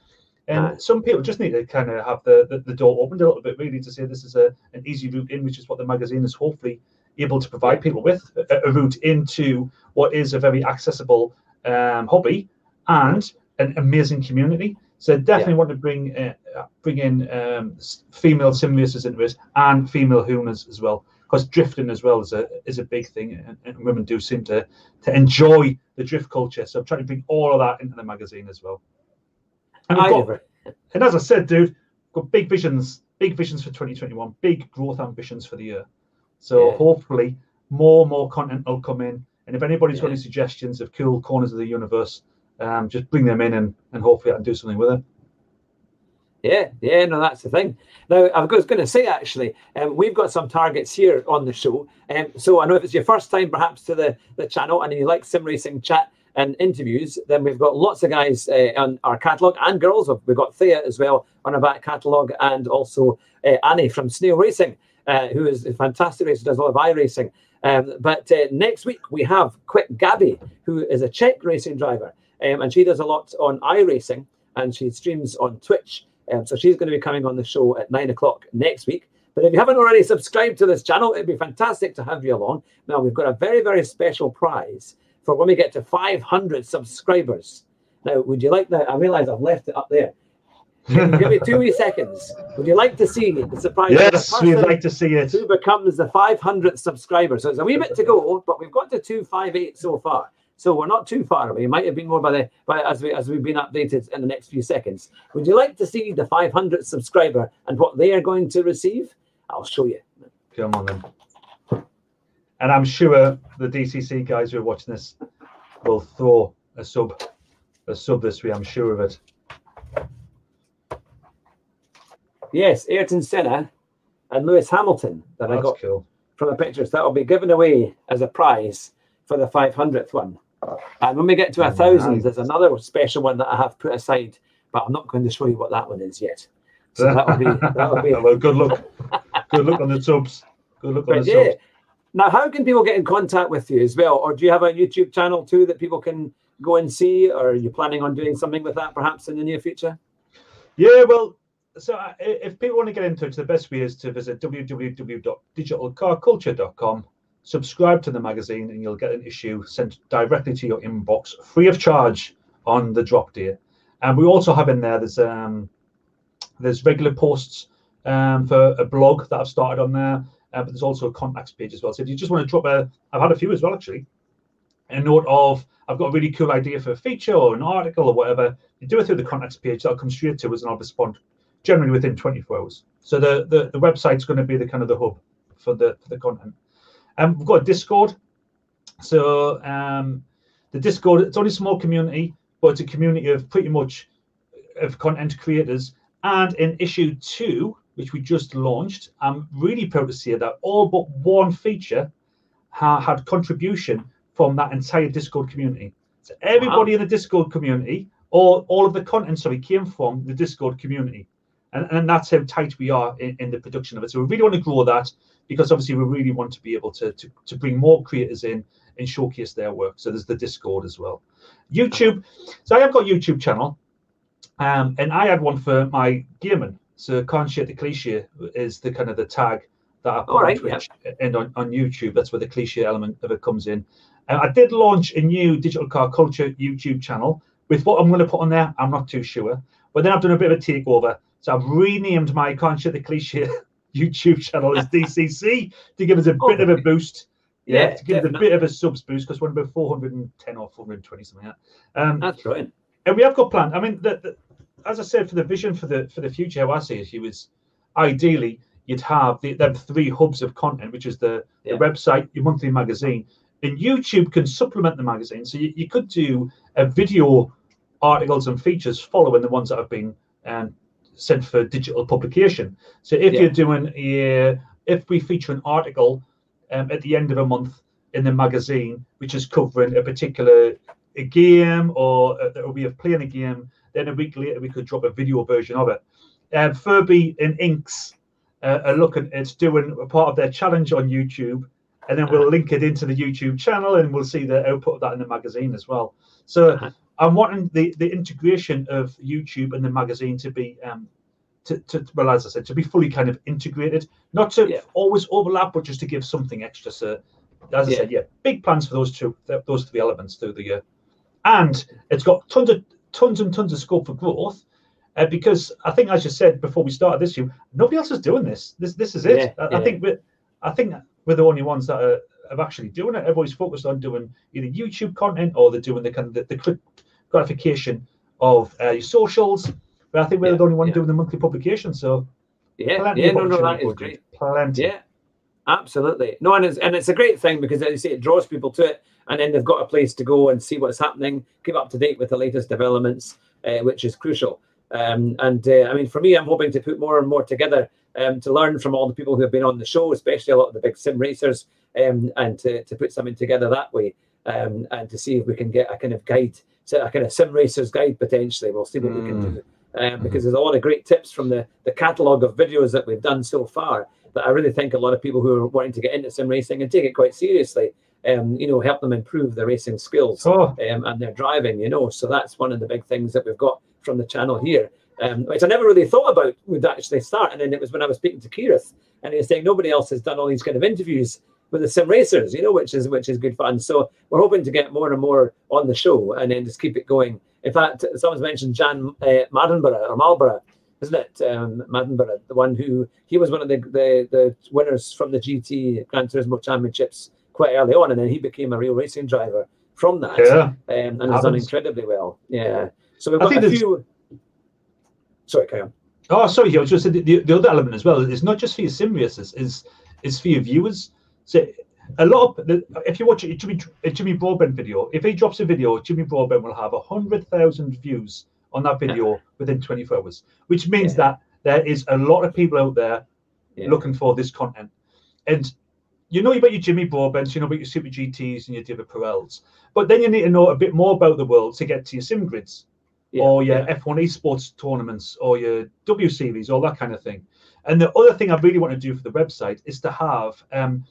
And some people just need to kind of have the, the, the door opened a little bit, really, to say this is a, an easy route in, which is what the magazine is hopefully able to provide people with a, a route into what is a very accessible um, hobby and an amazing community. So definitely want to bring uh, bring in um, female sim racers into it and female hooners as well, because drifting as well is a is a big thing, and, and women do seem to to enjoy the drift culture. So I'm trying to bring all of that into the magazine as well. And I got- and as I said, dude, got big visions, big visions for 2021, big growth ambitions for the year. So Yeah. hopefully more and more content will come in. And if anybody's got any suggestions of cool corners of the universe, um, just bring them in and, and hopefully I can do something with it. Yeah, yeah, no, that's the thing. Now, I was going to say actually, um, we've got some targets here on the show. Um, so I know if it's your first time perhaps to the, the channel and you like sim racing chat and interviews, then we've got lots of guys uh, on our catalogue and girls. We've got Thea as well on our back catalogue and also uh, Annie from Snail Racing, uh, who is a fantastic racer, does a lot of iRacing. Um, but uh, next week we have Quick Gabby, who is a Czech racing driver, um, and she does a lot on iRacing and she streams on Twitch. Um, so she's going to be coming on the show at nine o'clock next week. But if you haven't already subscribed to this channel, it'd be fantastic to have you along. Now, we've got a very, very special prize for when we get to 500 subscribers. Now, would you like that? I realize I've left it up there. Give me two wee seconds. Would you like to see the surprise? the Yes, we'd like to see it. who becomes the 500th subscriber. So it's a wee bit to go, but we've got to 258 so far. So we're not too far away. It might have been more by the by as we as we've been updated in the next few seconds. Would you like to see the 500th subscriber and what they are going to receive? I'll show you. Come on then. And I'm sure the DCC guys who are watching this will throw a sub, a sub this week. I'm sure of it. Yes, Ayrton Senna and Lewis Hamilton that I got cool. from the pictures. That will be given away as a prize for the 500th one. And when we get to a thousand, there's another special one that I have put aside, but I'm not going to show you what that one is yet. So that'll be that'll be. <laughs> well, good luck. Good luck on the subs. Good luck on But the yeah. subs. Now, how can people get in contact with you as well? Or do you have a YouTube channel too that people can go and see? Or are you planning on doing something with that perhaps in the near future? Yeah, well, so uh, if people want to get in touch, the best way is to visit www.digitalcarculture.com, subscribe to the magazine, and you'll get an issue sent directly to your inbox, free of charge, on the drop day. And we also have in there there's um, there's regular posts um, for a blog that I've started on there, uh, but there's also a contacts page as well. So if you just want to drop a, I've had a few as well actually, a note of I've got a really cool idea for a feature or an article or whatever, you do it through the contacts page. That'll come straight to us, and I'll respond generally within 24 hours. So the the, the website's going to be the kind of the hub for the for the content. Um, we've got a Discord. So um, the Discord, it's only a small community, but it's a community of pretty much of content creators. And in issue two, which we just launched, I'm really proud to see that all but one feature ha- had contribution from that entire Discord community. So everybody wow. in the Discord community, or all of the content, sorry, came from the Discord community and, and that's how tight we are in, in the production of it. So we really want to grow that because obviously we really want to be able to, to, to bring more creators in and showcase their work. So there's the Discord as well. YouTube. So I have got YouTube channel, um, and I had one for my gaming. So can't share the cliche is the kind of the tag that I put on Twitch yeah. and on, on YouTube. That's where the cliche element of it comes in. And I did launch a new digital car culture YouTube channel with what I'm going to put on there. I'm not too sure, but then I've done a bit of a takeover so I've renamed my Concha the Cliche <laughs> YouTube channel as DCC to give us a bit of a boost. <laughs> Yeah, yeah to give definitely. us a bit of a subs boost because we're about 410 or 420 something like that. Um, That's right. And we have got planned. I mean, the, the, as I said, for the vision for the for the future, how I see it, was ideally you'd have the them three hubs of content, which is the, yeah. the website, your monthly magazine, and YouTube can supplement the magazine. So you, you could do a video articles and features following the ones that have been um, sent for digital publication. So if yeah. you're doing a, if we feature an article um, at the end of a month in the magazine, which is covering a particular a game or a, a way of playing a game, then a week later we could drop a video version of it. Uh, Furby and Inks uh, are looking it's doing a part of their challenge on YouTube, and then we'll uh-huh. link it into the YouTube channel, and we'll see the output of that in the magazine as well. So uh-huh. I'm wanting the, the integration of YouTube and the magazine to be um, to, to well as I said to be fully kind of integrated, not to yeah. always overlap, but just to give something extra. So as I yeah. said, yeah, big plans for those two those three elements through the year, and it's got tons of tons and tons of scope for growth. Uh, because I think, as you said before we started this year, nobody else is doing this. This this is it. Yeah, I, I, think we're, I think we're the only ones that are, are actually doing it. Everybody's focused on doing either YouTube content or they're doing the kind of the, the gratification of uh, your socials. But I think we're yeah, the only one yeah. doing the monthly publication. So yeah, yeah, no, no, that is great. Plenty. Yeah, absolutely. No, and it's and it's a great thing because as you say, it draws people to it, and then they've got a place to go and see what's happening, keep up to date with the latest developments, uh, which is crucial. Um, and uh, I mean, for me, I'm hoping to put more and more together um, to learn from all the people who have been on the show, especially a lot of the big sim racers, um, and to, to put something together that way, um, and to see if we can get a kind of guide a kind of sim racer's guide potentially. We'll see what mm. we can do. Um, mm-hmm. because there's a lot of great tips from the, the catalogue of videos that we've done so far that I really think a lot of people who are wanting to get into sim racing and take it quite seriously, um, you know, help them improve their racing skills oh. um, and their driving, you know. So that's one of the big things that we've got from the channel here, um, which I never really thought about would actually start. And then it was when I was speaking to Kirith and he was saying nobody else has done all these kind of interviews with the sim racers, you know, which is which is good fun. So we're hoping to get more and more on the show and then just keep it going. In fact, someone's mentioned Jann uh, Mardenborough or Marlborough, isn't it? Um, Mardenborough, the one who he was one of the, the the winners from the GT Gran Turismo Championships quite early on, and then he became a real racing driver from that. Yeah, um, and has done incredibly well. Yeah. So we've got a few. Sorry, carry on. Oh, sorry. I was just the, the, the other element as well is not just for your sim racers, is is for your viewers. So a lot of the, if you watch a Jimmy, a Jimmy Broadbent video, if he drops a video, Jimmy Broadbent will have a hundred thousand views on that video <laughs> within 24 hours, which means yeah. that there is a lot of people out there yeah. looking for this content. And you know about your Jimmy Broadbents, you know about your Super GTs and your David Perels, but then you need to know a bit more about the world to get to your sim grids yeah. or your F1 esports tournaments or your W series, all that kind of thing. And the other thing I really want to do for the website is to have um,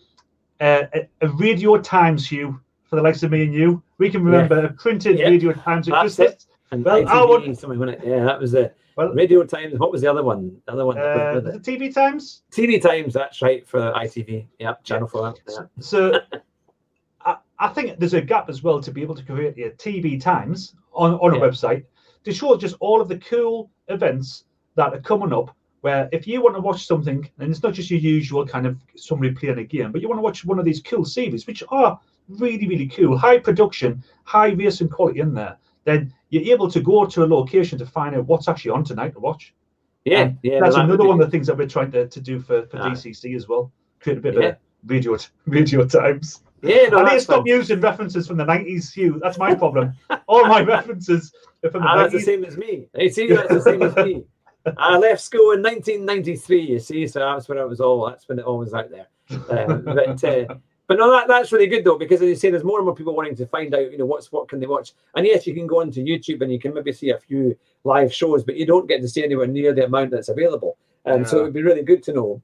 uh, a, radio times Hugh for the likes of me and you. We can remember yeah. printed yeah. radio times. That's it. And Well, I want- something, it? Yeah, that was the Well, Radio Times. What was the other one? The other one. uh, the TV times. TV Times. That's right for ITV. Yeah, Channel Four. Yeah. So <laughs> I, I think there's a gap as well to be able to create a TV times on, on a Yeah. website to show just all of the cool events that are coming up. Where if you want to watch something, and it's not just your usual kind of somebody playing a game, but you want to watch one of these cool series, which are really, really cool, high production, high racing quality in there, then you're able to go to a location to find out what's actually on tonight to watch. Yeah, And yeah. That's that another one of the things that we're trying to, to do for, for Aye. DCC as well. Create a bit Yeah. of radio <laughs> radio times. Yeah, no, I need to stop fine. using references from the nineties, Hugh. That's my problem. All my <laughs> references are from the Ah, that's the same as me. See, that's the same as me. <laughs> I left school in 1993. You see, so that's when it was all. That's when it all was out there. Um, but uh, but no, that, that's really good though because as you say, there's more and more people wanting to find out. You know, what's what can they watch? And yes, you can go onto YouTube and you can maybe see a few live shows, but you don't get to see anywhere near the amount that's available. And so Yeah. it would be really good to know.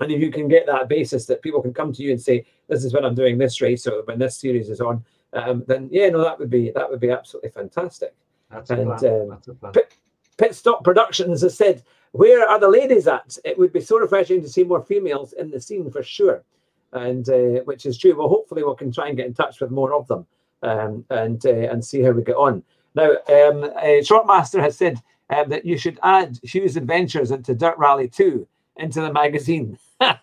And if you can get that basis that people can come to you and say, "This is when I'm doing this race or when this series is on," um, then yeah, no, that would be that would be absolutely fantastic. That's a plan. um, That's a plan. Pit Stop Productions has said, Where are the ladies at? It would be so refreshing to see more females in the scene for sure. And uh, which is true. Well, hopefully, we can try and get in touch with more of them um, and uh, and see how we get on. Now, um, uh, Shortmaster has said um, that you should add Hugh's Adventures into Dirt Rally 2 into the magazine. <laughs>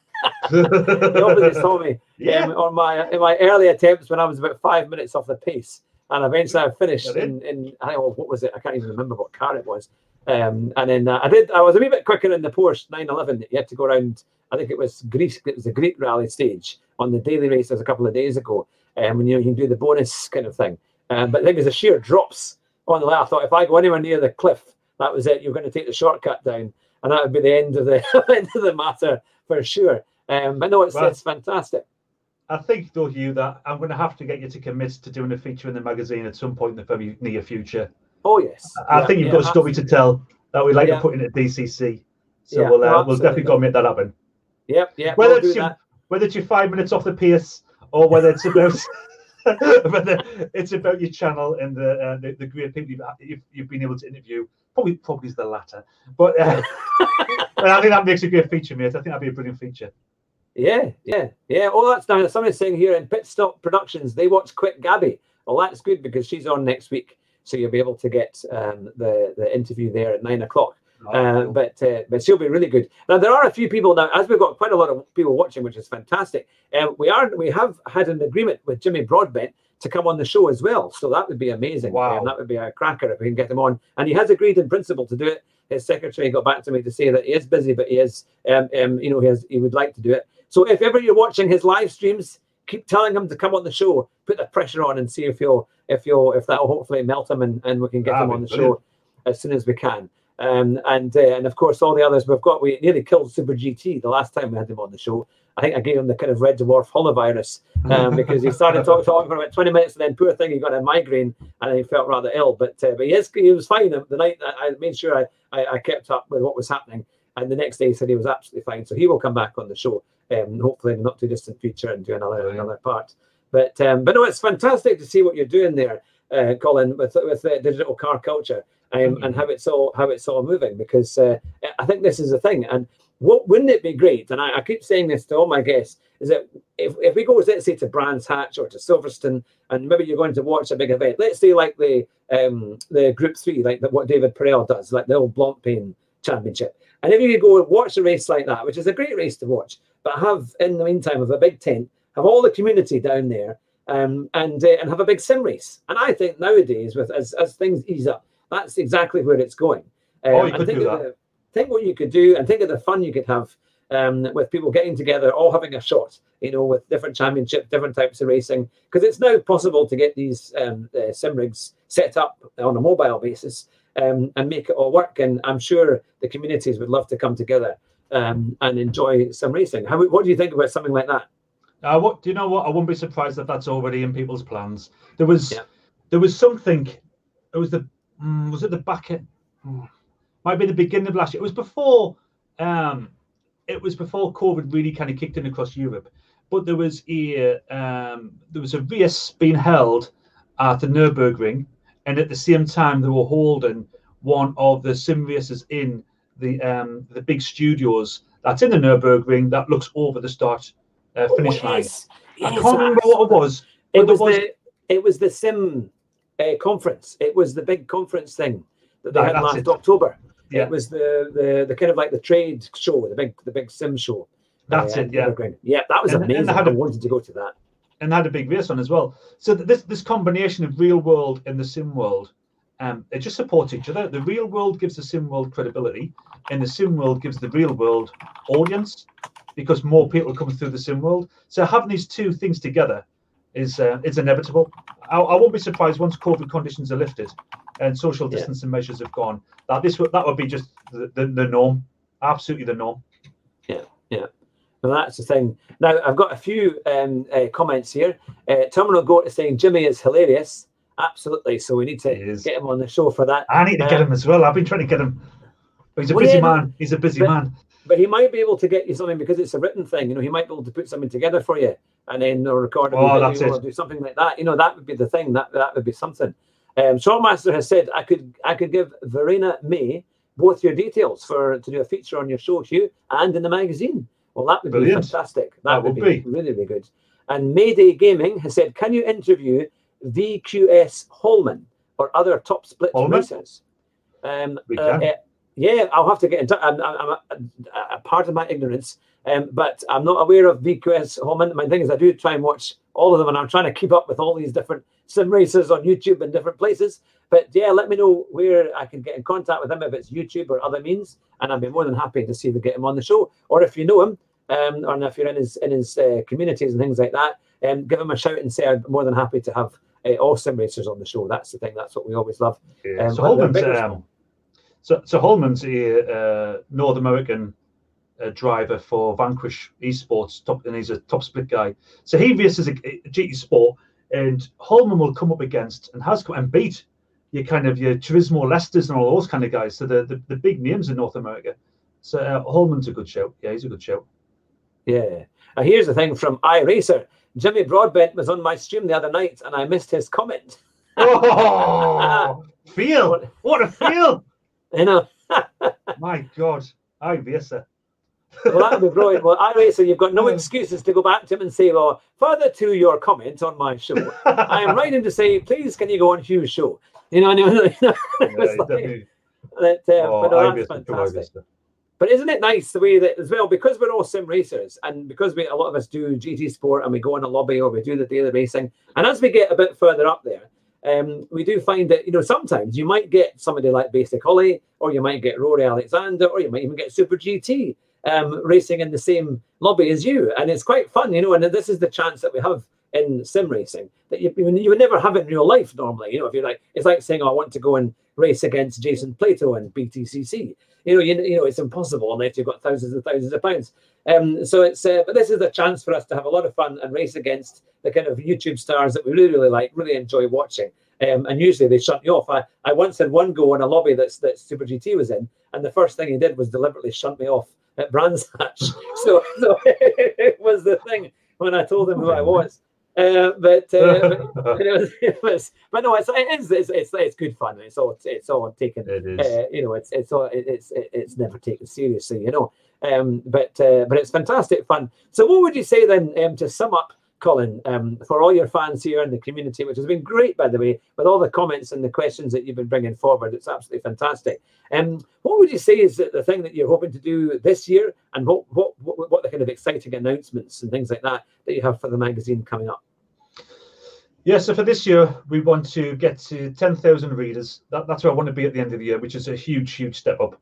He obviously saw me <laughs> yeah. um, on my in my early attempts when I was about five minutes off the pace, and eventually I finished in, in I don't know what was it? I can't even remember what car it was. Um, and then uh, I did. I was a wee bit quicker in the Porsche 911. You had to go around. I think it was Greece. It was the Greek rally stage on the daily races a couple of days ago. Um, when you know you can do the bonus kind of thing. Um, but think it was the sheer drops on the way. I thought if I go anywhere near the cliff, that was it. You're going to take the shortcut down, and that would be the end of the <laughs> end of the matter for sure. Um, but no, it's, it's fantastic. I think though, Hugh, that I'm going to have to get you to commit to doing a feature in the magazine at some point in the very near future. Oh yes, I Yeah, think you've yeah, got a story to tell that we'd like Yeah. to put in at DCC. So Yeah, we'll uh, we'll definitely go and make that happen. Yep, yep. Whether we'll it's your, that. whether it's your five minutes off the pace or whether it's about <laughs> whether it's about your channel and the uh, the, the great people you've, you've you've been able to interview. Probably probably is the latter, but uh, <laughs> but I think that makes a great feature, mate. I think that'd be a brilliant feature. Yeah, yeah, yeah. Oh, that's now somebody's saying here in Pit Stop Productions they watch Quick Gabby. Well, that's good because she's on next week, so you'll be able to get um, the the interview there at nine o'clock. Uh, but uh, but she'll be really good. Now there are a few people now, as we've got quite a lot of people watching, which is fantastic. Um, we are we have had an agreement with Jimmy Broadbent to come on the show as well, so that would be amazing. Wow. Um, that would be a cracker if we can get him on, and he has agreed in principle to do it. His secretary got back to me to say that he is busy, but he is, um, um, you know, he has he would like to do it. So if ever you're watching his live streams, keep telling him to come on the show. Put the pressure on and see if you'll if you'll if that'll hopefully melt him and, and we can get him on the brilliant. show as soon as we can. Um, and uh, and of course all the others we've got. We nearly killed Super GT the last time we had him on the show. I think I gave him the kind of red dwarf holovirus um, <laughs> because he started talking, talking for about 20 minutes and then poor thing he got a migraine and he felt rather ill. But uh, but he, is, he was fine the night. I, I made sure I, I, I kept up with what was happening. And the next day he said he was absolutely fine. So he will come back on the show, um, hopefully in the not too distant future and do another Brilliant. another part. But um, but no, it's fantastic to see what you're doing there, uh, Colin, with with uh, digital car culture um, and how it's all how it's all moving. Because uh, I think this is the thing. And what wouldn't it be great? And I, I keep saying this to all my guests is that if, if we go let's say to Brands Hatch or to Silverstone, and maybe you're going to watch a big event, let's say like the um, the Group Three, like the, what David Perel does, like the old Blancpain Championship. And if you could go and watch a race like that, which is a great race to watch, but have in the meantime of a big tent, have all the community down there, um, and uh, and have a big sim race. And I think nowadays, with as, as things ease up, that's exactly where it's going. Um, Oh, you could think do that. the- think what you could do, and think of the fun you could have um, with people getting together, all having a shot. You know, with different championships, different types of racing, because it's now possible to get these um, uh, sim rigs set up on a mobile basis um, and make it all work. And I'm sure the communities would love to come together um, and enjoy some racing. How, what do you think about something like that? Uh, what do you know? What I wouldn't be surprised if that's already in people's plans. There was, Yeah. there was something. It was the, mm, was it the back end? mm, Might be the beginning of last year. It was before, um, it was before COVID really kind of kicked in across Europe. But there was a, um, there was a race being held at the Nurburgring, and at the same time they were holding one of the sim races in the um, the big studios that's in the Nurburgring that looks over the start uh, finish Oh, line. yes, I yes, can't remember what it was. It there was, the it was the sim uh, conference. It was the big conference thing that they had last it. October. Yeah. It was the, the the kind of like the trade show, the big the big sim show. That's uh, it, yeah. Yeah, that was And- and amazing. had I a- wanted to go to that. and had a big race on as well. So this this combination of real world and the sim world, um, it just support each other. The real world gives the sim world credibility, and the sim world gives the real world audience because more people come through the sim world. So having these two things together is uh, is inevitable. I, I won't be surprised once COVID conditions are lifted and social Yeah. distancing measures have gone that this would that would be just the, the, the norm, absolutely the norm. Yeah, yeah. Well, that's the thing. Now, I've got a few um, uh, comments here. Uh, Terminal Goat is saying Jimmy is hilarious. Absolutely. So we need to get him on the show for that. I need to get Um, him as well. I've been trying to get him. He's a Well, busy yeah, man. He's a busy but- man. But he might be able to get you something because it's a written thing. You know, he might be able to put something together for you and then or record a Oh, that's it. or do something like that. You know, that would be the thing. That that would be something. Um, Shortmaster has said I could I could give Verena May both your details for to do a feature on your show, Hugh, and in the magazine. Well, that would Brilliant. be fantastic. That, That would, would be, be. really, really good. And Mayday Gaming has said, can you interview VQS Holman or other top split Holman? racers? Um, uh, uh, yeah, I'll have to get in touch. I'm, I'm, I'm a, a part of my ignorance, um, but I'm not aware of VQS Holman. My thing is, I do try and watch all of them, and I'm trying to keep up with all these different sim races on YouTube and different places. But yeah, let me know where I can get in contact with him if it's YouTube or other means, and I'd be more than happy to see if we get him on the show. Or if you know him, um, or if you're in his in his uh, communities and things like that, um, give him a shout and say I'm more than happy to have uh, all sim racers on the show. That's the thing. That's what we always love. Yeah. Um, so Holman's um, so so Holman's a uh, North American uh, driver for Vanquish Esports, top, and he's a top split guy. So he races a, a GT Sport, and Holman will come up against and has come and beat your kind of your Turismo Leicesters and all those kind of guys. So the the, the big names in North America. So uh, Holman's a good show. Yeah, he's a good show. Yeah. Uh, here's the thing from iRacer. Jimmy Broadbent was on my stream the other night and I missed his comment. Oh, <laughs> feel what a feel! You <laughs> know, My God, I racer. well, that would be brilliant. Well, iRacer, you've got no excuses to go back to him and say, well, further to your comment on my show, I am writing to say, please, can you go on Hugh's show? You know, and it was, Yeah, it was he's like, that, uh, oh, but no, that's racer, I fantastic. But isn't it nice the way that as well because we're all sim racers and because we a lot of us do GT sport and we go in a lobby or we do the daily racing and as we get a bit further up there, um, we do find that you know sometimes you might get somebody like Basic Holly or you might get Rory Alexander or you might even get Super GT um, racing in the same lobby as you and it's quite fun, you know. And this is the chance that we have in sim racing that you, you would never have it in real life normally. You know, if you're like it's like saying, "Oh, I want to go and race against Jason Plato and BTCC." you know, you, you know, it's impossible unless you've got thousands and thousands of pounds. Um, so it's, uh, but this is a chance for us to have a lot of fun and race against the kind of YouTube stars that we really, really like, really enjoy watching. Um, and usually they shut you off. I, I once had one go in a lobby that's that Super GT was in, and the first thing he did was deliberately shunt me off at Brands Hatch. <laughs> so, so <laughs> it was the thing when I told him who I was. Uh, but, uh, <laughs> but it was, it was, but no, it's it is it's, it's it's good fun. It's all it's all taken It uh, you know, it's it's all it's it's never taken seriously, you know. Um, but uh, but it's fantastic fun. So, what would you say then um, to sum up, Colin, um, for all your fans here in the community, which has been great, by the way, with all the comments and the questions that you've been bringing forward, it's absolutely fantastic. Um, what would you say is the thing that you're hoping to do this year, and what what what, what the kind of exciting announcements and things like that that you have for the magazine coming up? Yeah, so for this year, we want to get to 10,000 readers. That, that's where I want to be at the end of the year, which is a huge, huge step up.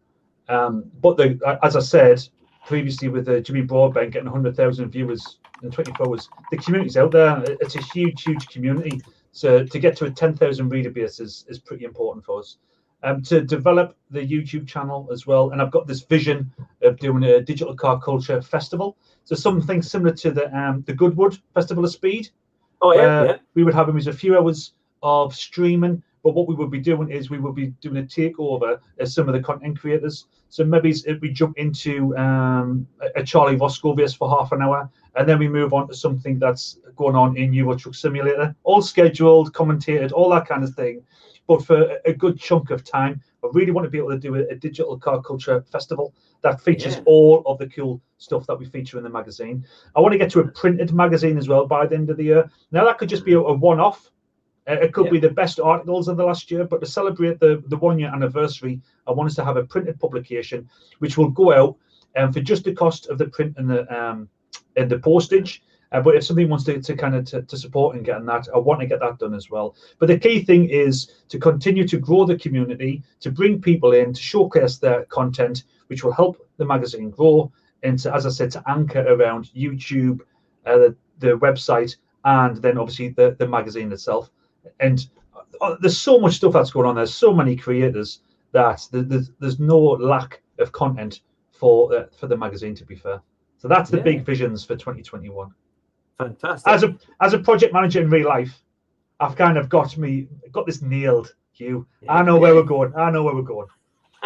Um, but the, as I said previously, with uh, Jimmy Broadbent getting 100,000 viewers in 24 hours, the community's out there. It's a huge, huge community. So to get to a 10,000 reader base is, is pretty important for us. Um, to develop the YouTube channel as well. And I've got this vision of doing a digital car culture festival. So something similar to the um, the Goodwood Festival of Speed Oh yeah, yeah. we would have as a few hours of streaming. But what we would be doing is we would be doing a takeover as some of the content creators. So maybe if we jump into um, a- Charlie Vosco race for half an hour, and then we move on to something that's going on in Euro Truck Simulator, all scheduled, commentated, all that kind of thing. but for a, a good chunk of time, I really want to be able to do a, a digital car culture festival that features Yeah. all of the cool stuff that we feature in the magazine. I want to get to a printed magazine as well by the end of the year. Now that could just be a, a one-off. It could Yeah. be the best articles of the last year, but to celebrate the, the one year anniversary, I want us to have a printed publication which will go out um, for just the cost of the print and the um, and the postage. Uh, but if somebody wants to, to kind of to, to support and getting that, I want to get that done as well. But the key thing is to continue to grow the community, to bring people in, to showcase their content, which will help the magazine grow, and to, as I said, to anchor around YouTube, uh, the, the website, and then obviously the, the magazine itself. And uh, there's so much stuff that's going on. There's so many creators that th- there's, there's no lack of content for uh, for the magazine. To be fair, so that's the Yeah. big visions for 2021 Fantastic. as a as a project manager in real life, I've kind of got me got this nailed, Hugh. I know where we're going. I know where we're going. <laughs>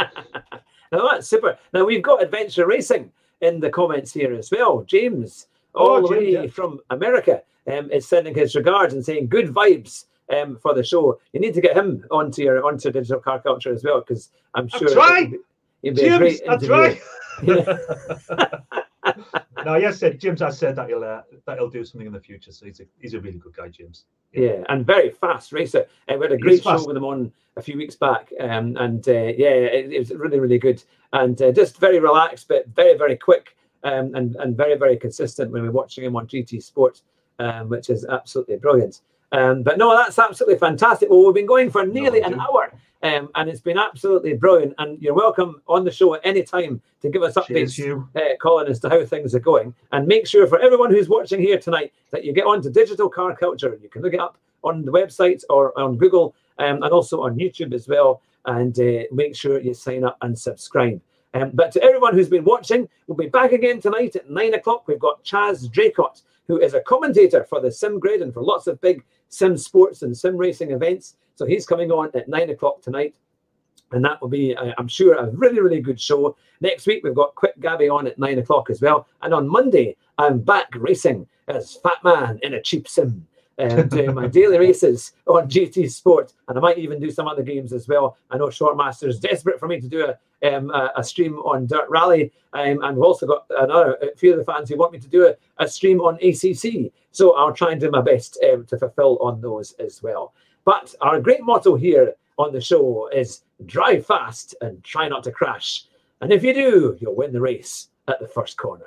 now that's super. Now we've got adventure racing in the comments here as well. James, Oh, all the James, way yeah. from America, um, is sending his regards and saying good vibes um, for the show. You need to get him onto your onto digital car culture as well because I'm sure he'd be, he'd be a James, great that's interviewer. right. <laughs> no, yes, said James. I said that he'll uh, that he'll do something in the future. So he's a he's a really good guy, James. Yeah, and very fast racer. And we had a great show with him on a few weeks back, um, and uh, yeah, it, it was really, really good, and uh, just very relaxed, but very, very quick, um, and and very, very consistent when we're watching him on GT Sport, um, which is absolutely brilliant. Um, but no, that's absolutely fantastic. Well, we've been going for nearly an hour, um, and it's been absolutely brilliant. And you're welcome on the show at any time to give us updates uh, Colin, as to how things are going. And make sure for everyone who's watching here tonight that you get onto digital car culture. and You can look it up on the website or on Google um, and also on YouTube as well. And uh, make sure you sign up and subscribe. Um, but to everyone who's been watching, we'll be back again tonight at nine o'clock. We've got Chaz Draycott, who is a commentator for the Sim Grid and for lots of big sim sports and sim racing events. So he's coming on at nine o'clock tonight. And that will be, uh, I'm sure, a really, really good show. Next week, we've got Quick Gabby on at nine o'clock as well. And on Monday, I'm back racing as Fat Man in a cheap sim doing my daily races on GT Sport. And I might even do some other games as well. I know Shortmaster is desperate for me to do a, um, a, stream on Dirt Rally. Um, and we've also got another a few of the fans who want me to do a, a stream on ACC. So I'll try and do my best um, to fulfill on those as well. But our great motto here on the show is drive fast and try not to crash. And if you do, you'll win the race at the first corner.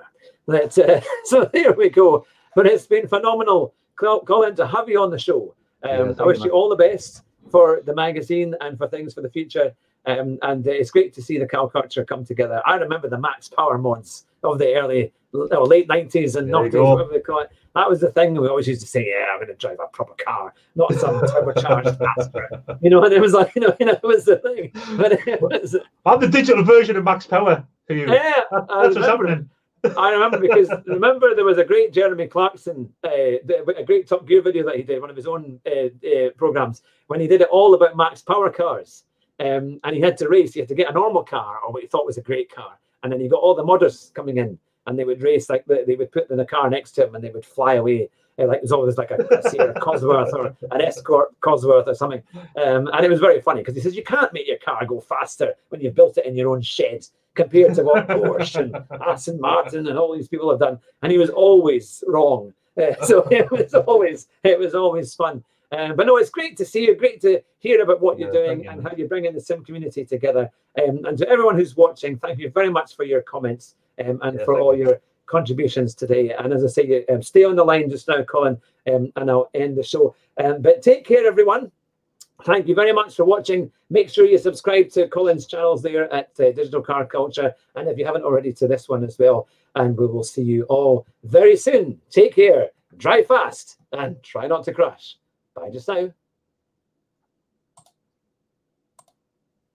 Uh, <laughs> so there we go. But it's been phenomenal, Colin, to have you on the show. Um, thank I wish you, you all the best for the magazine and for things for the future. Um, and uh, it's great to see the cow culture come together. I remember the Max Power mods of the early, no, late 90s and There 90s, go. whatever they call it. That was the thing we always used to say, yeah, I'm going to drive a proper car, not some turbocharged <laughs> Astra. You know, and it was like, <laughs> you know, you know, it was the thing. But it was, I'm the digital version of Max Power. Hugh. yeah, That- I that's what's remember. happening. I remember because <laughs> remember there was a great Jeremy Clarkson, uh, a great Top Gear video that he did, one of his own uh, uh, programs, when he did it all about Max Power cars. Um, and he had to race. He had to get a normal car or what he thought was a great car, and then he got all the modders coming in, and they would race like they, they would put in the car next to him, and they would fly away. Uh, like there's always like a, a Sierra Cosworth or an Escort Cosworth or something, um, and it was very funny because he says you can't make your car go faster when you've built it in your own shed compared to what Porsche and Aston Martin and all these people have done, and he was always wrong. Uh, <laughs> so it was always it was always fun. Um, but no, it's great to see you. Great to hear about what you're doing you, and how you're bringing the sim community together. Um, and to everyone who's watching, thank you very much for your comments um, and Yeah, for all you. your contributions today. And as I say, um, stay on the line just now, Colin, um, and I'll end the show. Um, but take care, everyone. Thank you very much for watching. Make sure you subscribe to Colin's channels there at uh, Digital Car Culture. And if you haven't already, to this one as well. And we will see you all very soon. Take care, drive fast, and try not to crash. Bye just now.